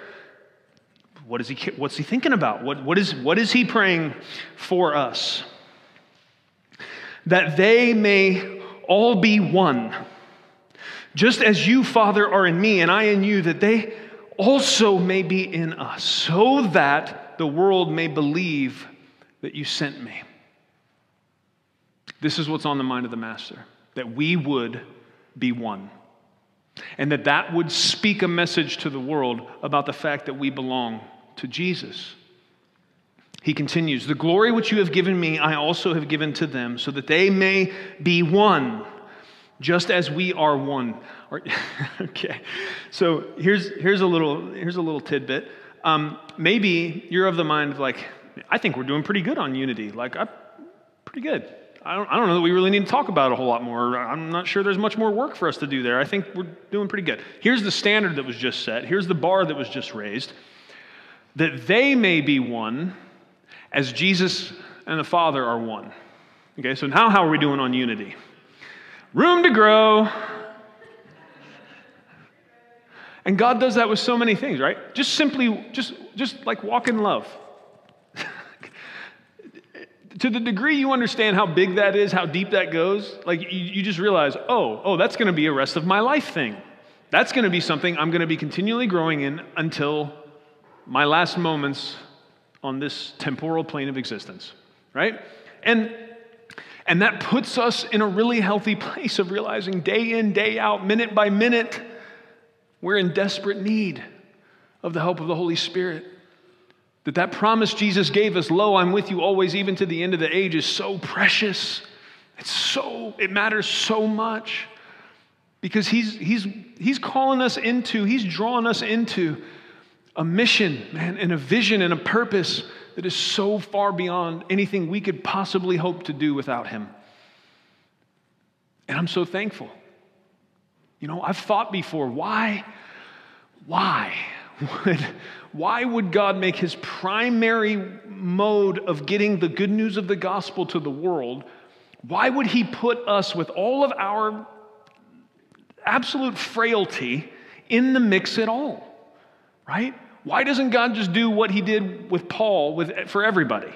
What is he, what's he thinking about? What, what, is, what is he praying for us? That they may all be one. Just as you, Father, are in me and I in you, that they also may be in us, so that the world may believe that you sent me. This is what's on the mind of the Master that we would be one. And that that would speak a message to the world about the fact that we belong to Jesus. He continues, The glory which you have given me, I also have given to them, so that they may be one, just as we are one. okay, so here's, here's, a little, here's a little tidbit. Um, maybe you're of the mind of like, I think we're doing pretty good on unity. Like, I'm pretty good. I don't, I don't know that we really need to talk about a whole lot more. I'm not sure there's much more work for us to do there. I think we're doing pretty good. Here's the standard that was just set, here's the bar that was just raised that they may be one as Jesus and the Father are one. Okay, so now how are we doing on unity? Room to grow. And God does that with so many things, right? Just simply, just, just like walk in love to the degree you understand how big that is, how deep that goes, like you, you just realize, oh, oh, that's going to be a rest of my life thing. That's going to be something I'm going to be continually growing in until my last moments on this temporal plane of existence, right? And and that puts us in a really healthy place of realizing day in, day out, minute by minute, we're in desperate need of the help of the Holy Spirit. That that promise Jesus gave us, lo, I'm with you always, even to the end of the age, is so precious. It's so, it matters so much. Because he's, he's, he's calling us into, he's drawing us into a mission, man, and a vision and a purpose that is so far beyond anything we could possibly hope to do without him. And I'm so thankful. You know, I've thought before, why, why would, why would God make his primary mode of getting the good news of the gospel to the world? Why would he put us with all of our absolute frailty in the mix at all? Right? Why doesn't God just do what he did with Paul with, for everybody?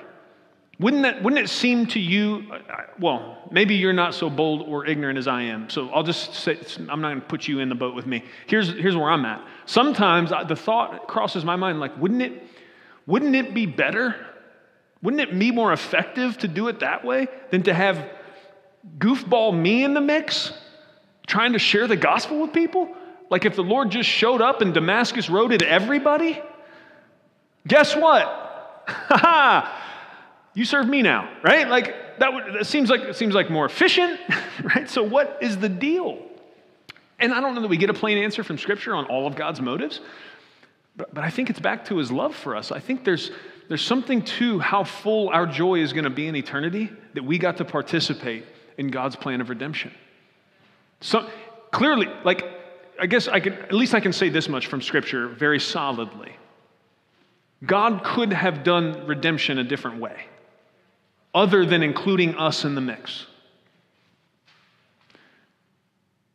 Wouldn't, that, wouldn't it seem to you, uh, well, maybe you're not so bold or ignorant as I am, so I'll just say, I'm not going to put you in the boat with me. Here's, here's where I'm at. Sometimes the thought crosses my mind like, wouldn't it, wouldn't it be better? Wouldn't it be more effective to do it that way than to have goofball me in the mix trying to share the gospel with people? Like if the Lord just showed up and Damascus Road to everybody? Guess what? Ha ha! You serve me now, right? Like that, would, that seems like it seems like more efficient, right? So what is the deal? And I don't know that we get a plain answer from Scripture on all of God's motives, but, but I think it's back to His love for us. I think there's there's something to how full our joy is going to be in eternity that we got to participate in God's plan of redemption. So clearly, like I guess I can at least I can say this much from Scripture very solidly. God could have done redemption a different way other than including us in the mix.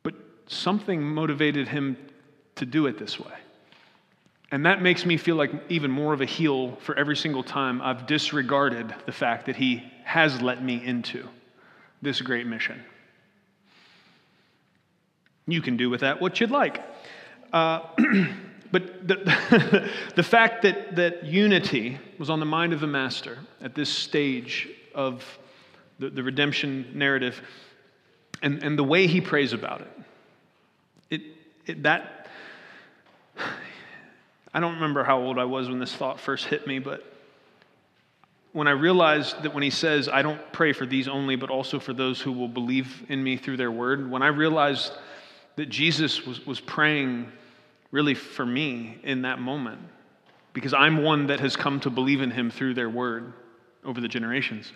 But something motivated him to do it this way. And that makes me feel like even more of a heel for every single time I've disregarded the fact that he has let me into this great mission. You can do with that what you'd like. Uh, But the, the fact that, that unity was on the mind of the master at this stage of the, the redemption narrative and, and the way he prays about it, it, it, that, I don't remember how old I was when this thought first hit me, but when I realized that when he says, I don't pray for these only, but also for those who will believe in me through their word, when I realized that Jesus was, was praying really for me in that moment because I'm one that has come to believe in him through their word over the generations.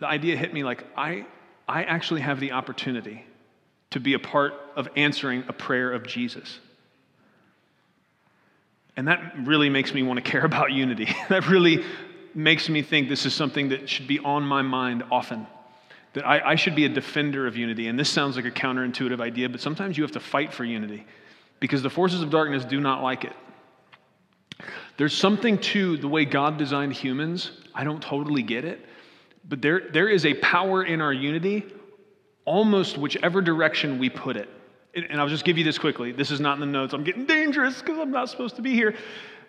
The idea hit me like I, I actually have the opportunity to be a part of answering a prayer of Jesus. And that really makes me want to care about unity. that really makes me think this is something that should be on my mind often. That I, I should be a defender of unity. And this sounds like a counterintuitive idea, but sometimes you have to fight for unity because the forces of darkness do not like it. There's something to the way God designed humans. I don't totally get it, but there, there is a power in our unity, almost whichever direction we put it. And I'll just give you this quickly. This is not in the notes. I'm getting dangerous because I'm not supposed to be here.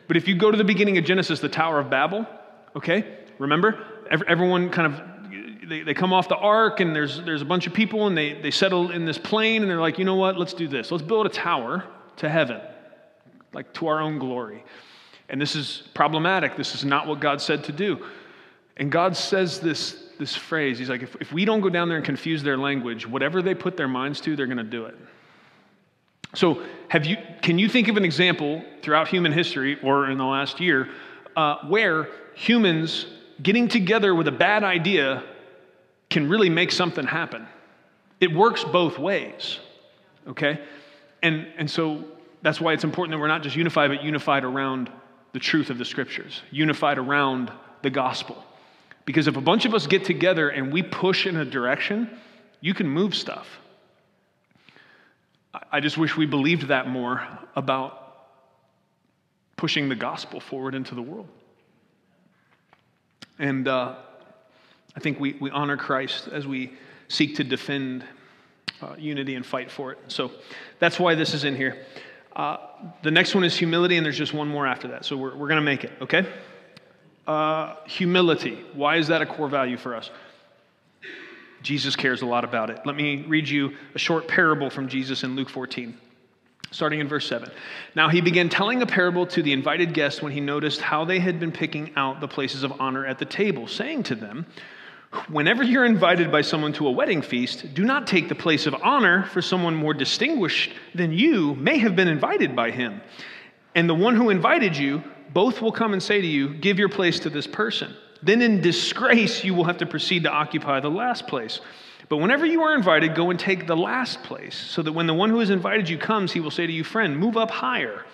But if you go to the beginning of Genesis, the Tower of Babel, okay, remember? Everyone kind of they, they come off the ark and there's, there's a bunch of people and they, they settle in this plain and they're like, you know what, let's do this. Let's build a tower to heaven, like to our own glory. And this is problematic. This is not what God said to do. And God says this, this phrase He's like, if, if we don't go down there and confuse their language, whatever they put their minds to, they're going to do it. So, have you, can you think of an example throughout human history or in the last year uh, where humans getting together with a bad idea can really make something happen? It works both ways, okay? And, and so that's why it's important that we're not just unified, but unified around the truth of the scriptures, unified around the gospel. Because if a bunch of us get together and we push in a direction, you can move stuff. I just wish we believed that more about pushing the gospel forward into the world. And uh, I think we, we honor Christ as we seek to defend uh, unity and fight for it. So that's why this is in here. Uh, the next one is humility, and there's just one more after that. So we're, we're going to make it, okay? Uh, humility. Why is that a core value for us? Jesus cares a lot about it. Let me read you a short parable from Jesus in Luke 14, starting in verse 7. Now he began telling a parable to the invited guests when he noticed how they had been picking out the places of honor at the table, saying to them, Whenever you're invited by someone to a wedding feast, do not take the place of honor, for someone more distinguished than you may have been invited by him. And the one who invited you, both will come and say to you, Give your place to this person. Then in disgrace, you will have to proceed to occupy the last place. But whenever you are invited, go and take the last place, so that when the one who has invited you comes, he will say to you, Friend, move up higher.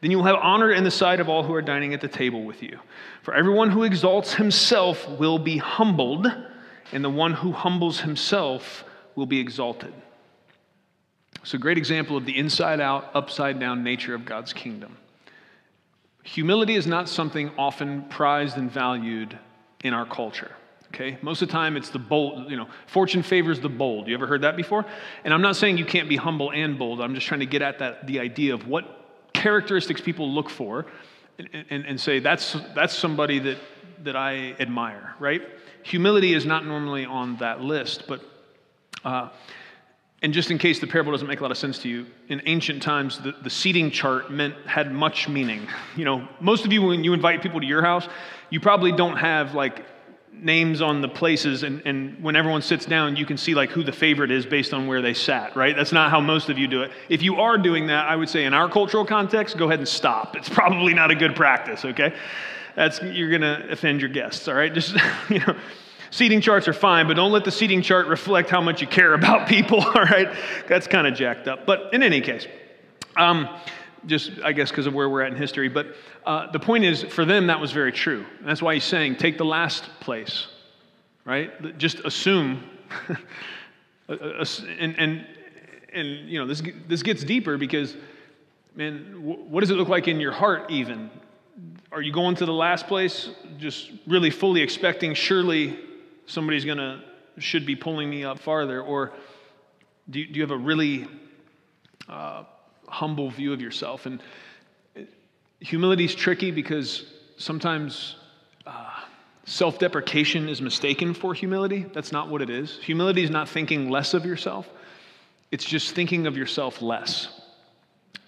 Then you will have honor in the sight of all who are dining at the table with you. For everyone who exalts himself will be humbled, and the one who humbles himself will be exalted. It's a great example of the inside out, upside down nature of God's kingdom. Humility is not something often prized and valued in our culture. Okay? Most of the time it's the bold, you know, fortune favors the bold. You ever heard that before? And I'm not saying you can't be humble and bold. I'm just trying to get at that the idea of what characteristics people look for and, and, and say that's that's somebody that that I admire, right? Humility is not normally on that list, but uh, and just in case the parable doesn't make a lot of sense to you, in ancient times, the, the seating chart meant had much meaning. You know, most of you, when you invite people to your house, you probably don't have like names on the places, and, and when everyone sits down, you can see like who the favorite is based on where they sat, right? That's not how most of you do it. If you are doing that, I would say in our cultural context, go ahead and stop. It's probably not a good practice, okay? That's you're gonna offend your guests, all right? Just you know. Seating charts are fine, but don't let the seating chart reflect how much you care about people, all right? That's kind of jacked up. But in any case, um, just I guess because of where we're at in history. But uh, the point is, for them, that was very true. That's why he's saying, take the last place, right? Just assume. and, and, and, you know, this, this gets deeper because, man, what does it look like in your heart, even? Are you going to the last place just really fully expecting, surely somebody's going to, should be pulling me up farther? Or do you, do you have a really uh, humble view of yourself? And humility is tricky because sometimes uh, self deprecation is mistaken for humility. That's not what it is. Humility is not thinking less of yourself, it's just thinking of yourself less.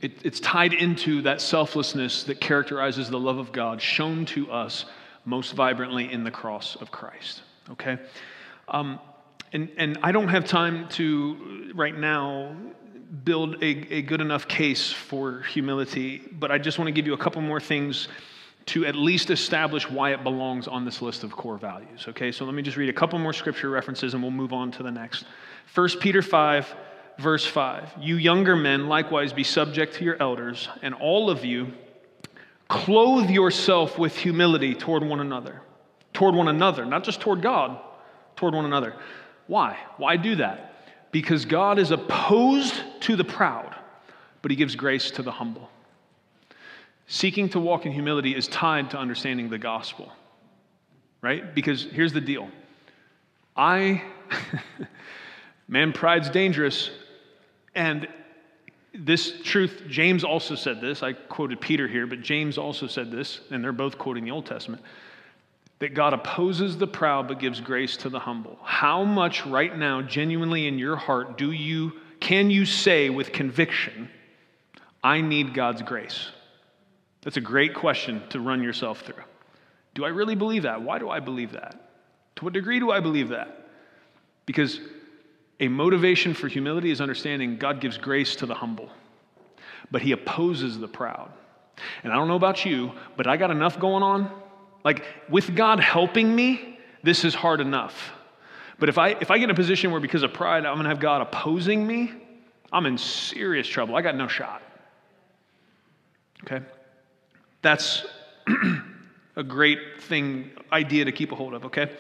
It, it's tied into that selflessness that characterizes the love of God shown to us most vibrantly in the cross of Christ okay? Um, and, and I don't have time to, right now, build a, a good enough case for humility, but I just want to give you a couple more things to at least establish why it belongs on this list of core values. Okay, so let me just read a couple more scripture references and we'll move on to the next. 1 Peter 5, verse 5. You younger men likewise be subject to your elders, and all of you clothe yourself with humility toward one another toward one another, not just toward God, toward one another. Why? Why do that? Because God is opposed to the proud, but he gives grace to the humble. Seeking to walk in humility is tied to understanding the gospel, right? Because here's the deal I, man, pride's dangerous. And this truth, James also said this. I quoted Peter here, but James also said this, and they're both quoting the Old Testament that God opposes the proud but gives grace to the humble. How much right now genuinely in your heart do you can you say with conviction, I need God's grace? That's a great question to run yourself through. Do I really believe that? Why do I believe that? To what degree do I believe that? Because a motivation for humility is understanding God gives grace to the humble, but he opposes the proud. And I don't know about you, but I got enough going on like, with God helping me, this is hard enough. But if I, if I get in a position where because of pride, I'm going to have God opposing me, I'm in serious trouble. I got no shot. Okay? That's a great thing, idea to keep a hold of, okay?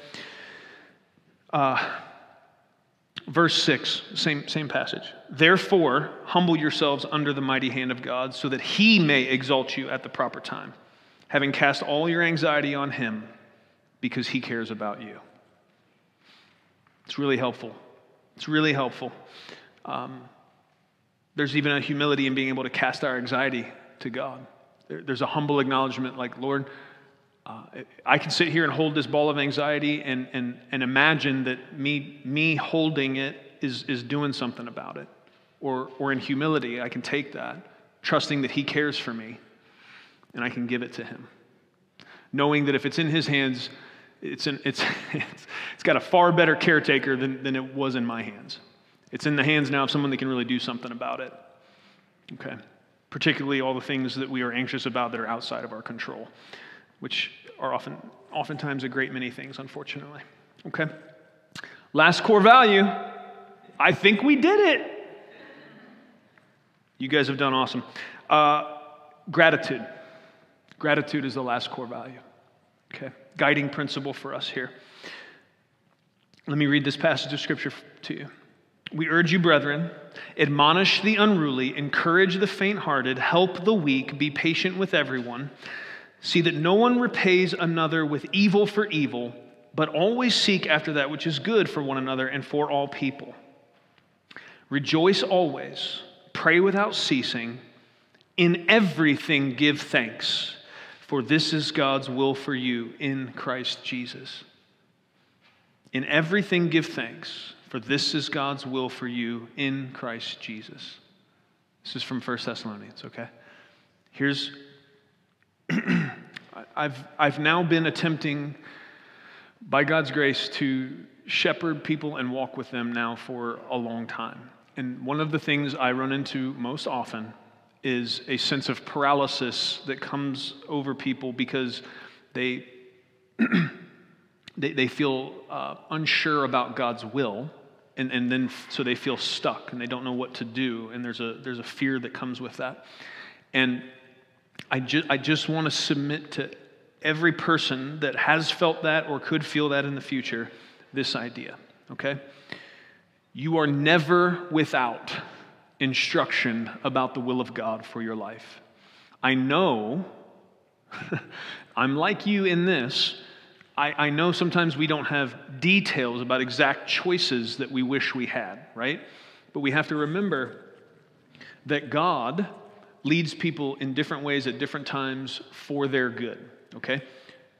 Uh, verse 6, same, same passage. Therefore, humble yourselves under the mighty hand of God so that he may exalt you at the proper time having cast all your anxiety on Him because He cares about you. It's really helpful. It's really helpful. Um, there's even a humility in being able to cast our anxiety to God. There, there's a humble acknowledgement like, Lord, uh, I can sit here and hold this ball of anxiety and, and, and imagine that me, me holding it is, is doing something about it. Or, or in humility, I can take that, trusting that He cares for me and I can give it to him. Knowing that if it's in his hands, it's, in, it's, it's, it's got a far better caretaker than, than it was in my hands. It's in the hands now of someone that can really do something about it. Okay? Particularly all the things that we are anxious about that are outside of our control, which are often, oftentimes a great many things, unfortunately. Okay? Last core value. I think we did it. You guys have done awesome. Uh, gratitude. Gratitude is the last core value. Okay, guiding principle for us here. Let me read this passage of scripture to you. We urge you, brethren, admonish the unruly, encourage the faint hearted, help the weak, be patient with everyone. See that no one repays another with evil for evil, but always seek after that which is good for one another and for all people. Rejoice always, pray without ceasing, in everything give thanks, for this is God's will for you in Christ Jesus. In everything give thanks, for this is God's will for you in Christ Jesus. This is from 1 Thessalonians, okay? Here's I've I've now been attempting by God's grace to shepherd people and walk with them now for a long time. And one of the things I run into most often is a sense of paralysis that comes over people because they, they, they, feel uh, unsure about God's will. And, and then so they feel stuck and they don't know what to do. And there's a, there's a fear that comes with that. And I, ju- I just want to submit to every person that has felt that or could feel that in the future this idea, okay? You are never without instruction about the will of God for your life. I know, I'm like you in this. I, I know sometimes we don't have details about exact choices that we wish we had, right? But we have to remember that God leads people in different ways at different times for their good okay?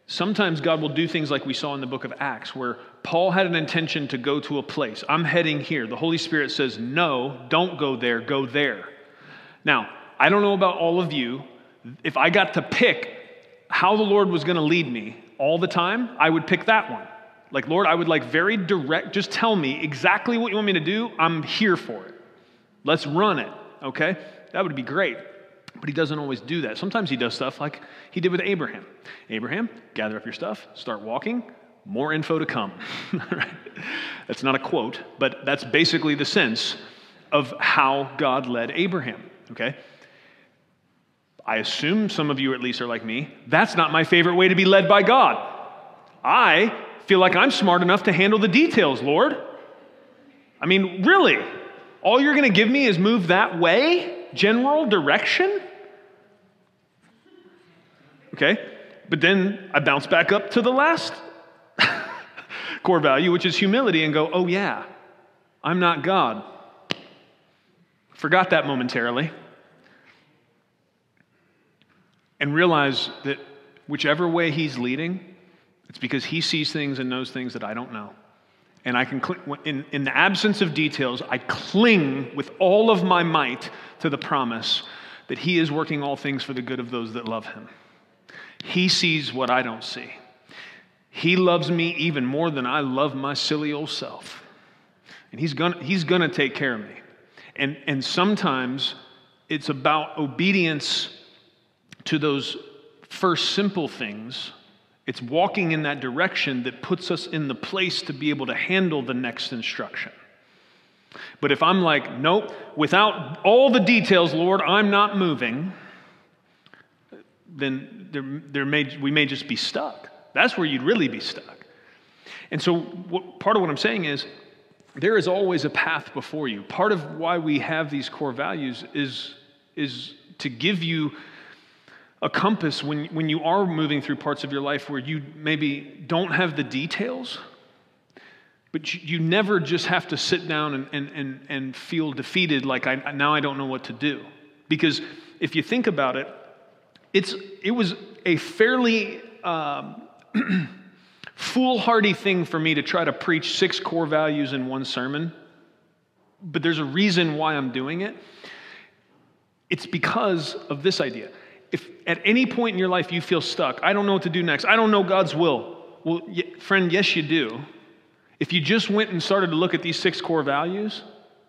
Sometimes God will do things like we saw in the book of Acts, where Paul had an intention to go to a place. I'm heading here. The Holy Spirit says, No, don't go there, go there. Now, I don't know about all of you. If I got to pick how the Lord was going to lead me all the time, I would pick that one. Like, Lord, I would like very direct, just tell me exactly what you want me to do. I'm here for it. Let's run it, okay? That would be great. But he doesn't always do that. Sometimes he does stuff like he did with Abraham. Abraham, gather up your stuff, start walking, more info to come. That's not a quote, but that's basically the sense of how God led Abraham, okay? I assume some of you at least are like me. That's not my favorite way to be led by God. I feel like I'm smart enough to handle the details, Lord. I mean, really? All you're going to give me is move that way? General direction? Okay? But then I bounce back up to the last core value, which is humility, and go, oh, yeah, I'm not God. Forgot that momentarily. And realize that whichever way He's leading, it's because He sees things and knows things that I don't know. And I can, in, in the absence of details, I cling with all of my might to the promise that He is working all things for the good of those that love Him. He sees what I don't see. He loves me even more than I love my silly old self. And He's gonna, he's gonna take care of me. And, and sometimes it's about obedience to those first simple things. It's walking in that direction that puts us in the place to be able to handle the next instruction. But if I'm like, nope, without all the details, Lord, I'm not moving, then there, there may, we may just be stuck. That's where you'd really be stuck. And so, what, part of what I'm saying is, there is always a path before you. Part of why we have these core values is, is to give you a compass when, when you are moving through parts of your life where you maybe don't have the details, but you, you never just have to sit down and, and, and, and feel defeated like I, now I don't know what to do. Because if you think about it, it's, it was a fairly um, foolhardy thing for me to try to preach six core values in one sermon, but there's a reason why I'm doing it. It's because of this idea. If at any point in your life you feel stuck, I don't know what to do next, I don't know God's will. Well, friend, yes, you do. If you just went and started to look at these six core values,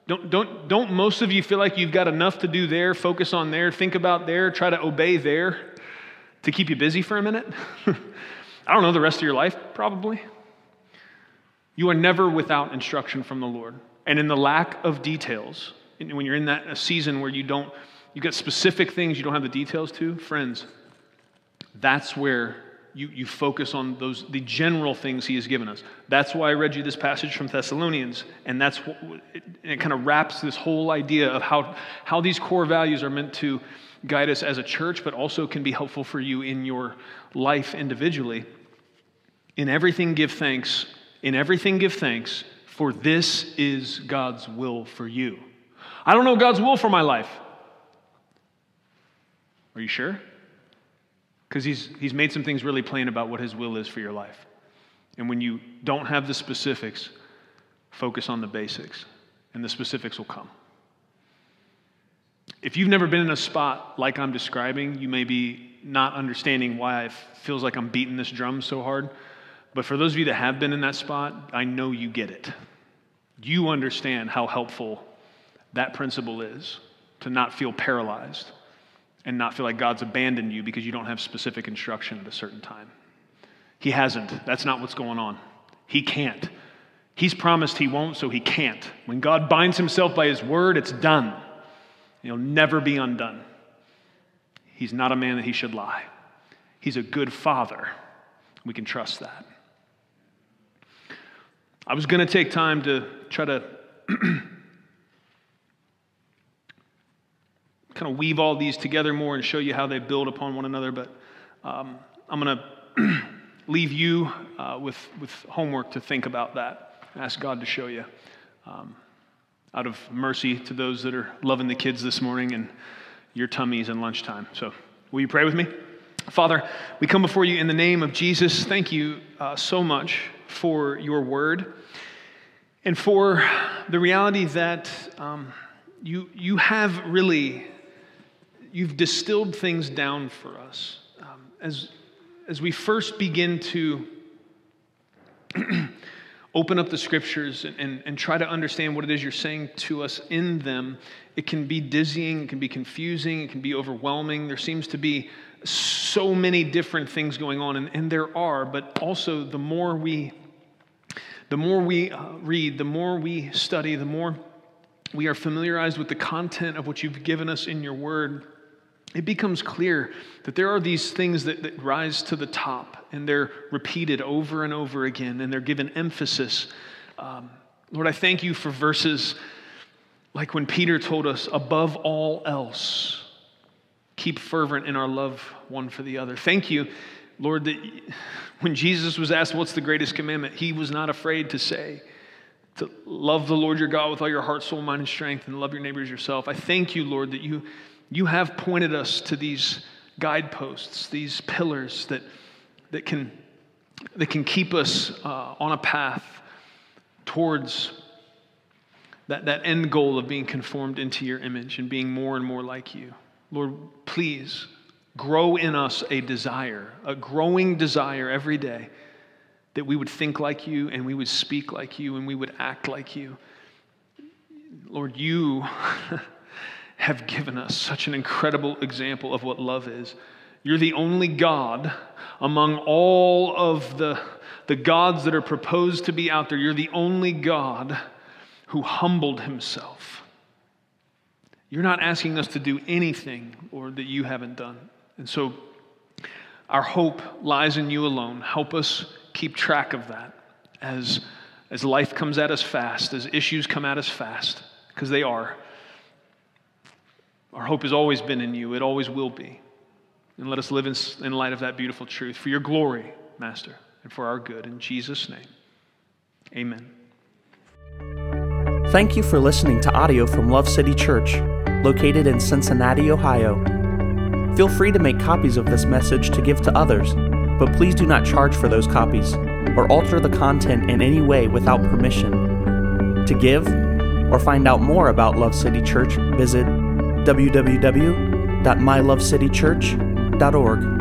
don't, don't, don't most of you feel like you've got enough to do there, focus on there, think about there, try to obey there to keep you busy for a minute? I don't know, the rest of your life, probably. You are never without instruction from the Lord. And in the lack of details, when you're in that season where you don't, you've got specific things you don't have the details to, friends, that's where you, you focus on those the general things he has given us. That's why I read you this passage from Thessalonians, and that's what, it, it kind of wraps this whole idea of how, how these core values are meant to guide us as a church, but also can be helpful for you in your life individually. In everything, give thanks. In everything, give thanks, for this is God's will for you. I don't know God's will for my life. Are you sure? Because he's, he's made some things really plain about what his will is for your life. And when you don't have the specifics, focus on the basics, and the specifics will come. If you've never been in a spot like I'm describing, you may be not understanding why it feels like I'm beating this drum so hard. But for those of you that have been in that spot, I know you get it. You understand how helpful that principle is to not feel paralyzed and not feel like God's abandoned you because you don't have specific instruction at a certain time. He hasn't. That's not what's going on. He can't. He's promised he won't, so he can't. When God binds himself by his word, it's done. He'll never be undone. He's not a man that he should lie. He's a good father. We can trust that. I was going to take time to try to kind of weave all these together more and show you how they build upon one another, but um, I'm going to leave you uh, with, with homework to think about that. Ask God to show you. Um, out of mercy to those that are loving the kids this morning and your tummies and lunchtime. So, will you pray with me? Father, we come before you in the name of Jesus. Thank you uh, so much for your word and for the reality that um, you, you have really you've distilled things down for us. Um, as, as we first begin to open up the scriptures and, and, and, try to understand what it is you're saying to us in them it can be dizzying it can be confusing it can be overwhelming. There seems to be so many different things going on and, and there are but also the more we the more we uh, read, the more we study, the more we are familiarized with the content of what you've given us in your word, it becomes clear that there are these things that, that rise to the top and they're repeated over and over again and they're given emphasis. Um, Lord, I thank you for verses like when Peter told us, above all else, keep fervent in our love one for the other. Thank you Lord, that when Jesus was asked, What's the greatest commandment? he was not afraid to say, to love the Lord your God with all your heart, soul, mind, and strength, and love your neighbors yourself. I thank you, Lord, that you, you have pointed us to these guideposts, these pillars that, that, can, that can keep us uh, on a path towards that, that end goal of being conformed into your image and being more and more like you. Lord, please grow in us a desire, a growing desire every day that we would think like you and we would speak like you and we would act like you. Lord, you have given us such an incredible example of what love is. You're the only God among all of the, the gods that are proposed to be out there. You're the only God who humbled himself. You're not asking us to do anything, or that you haven't done. And so our hope lies in you alone. Help us keep track of that as, as life comes at us fast, as issues come at us fast, because they are. Our hope has always been in you, it always will be. And let us live in, in light of that beautiful truth for your glory, Master, and for our good. In Jesus' name, amen. Thank you for listening to audio from Love City Church, located in Cincinnati, Ohio. Feel free to make copies of this message to give to others, but please do not charge for those copies or alter the content in any way without permission. To give or find out more about Love City Church, visit www.mylovecitychurch.org.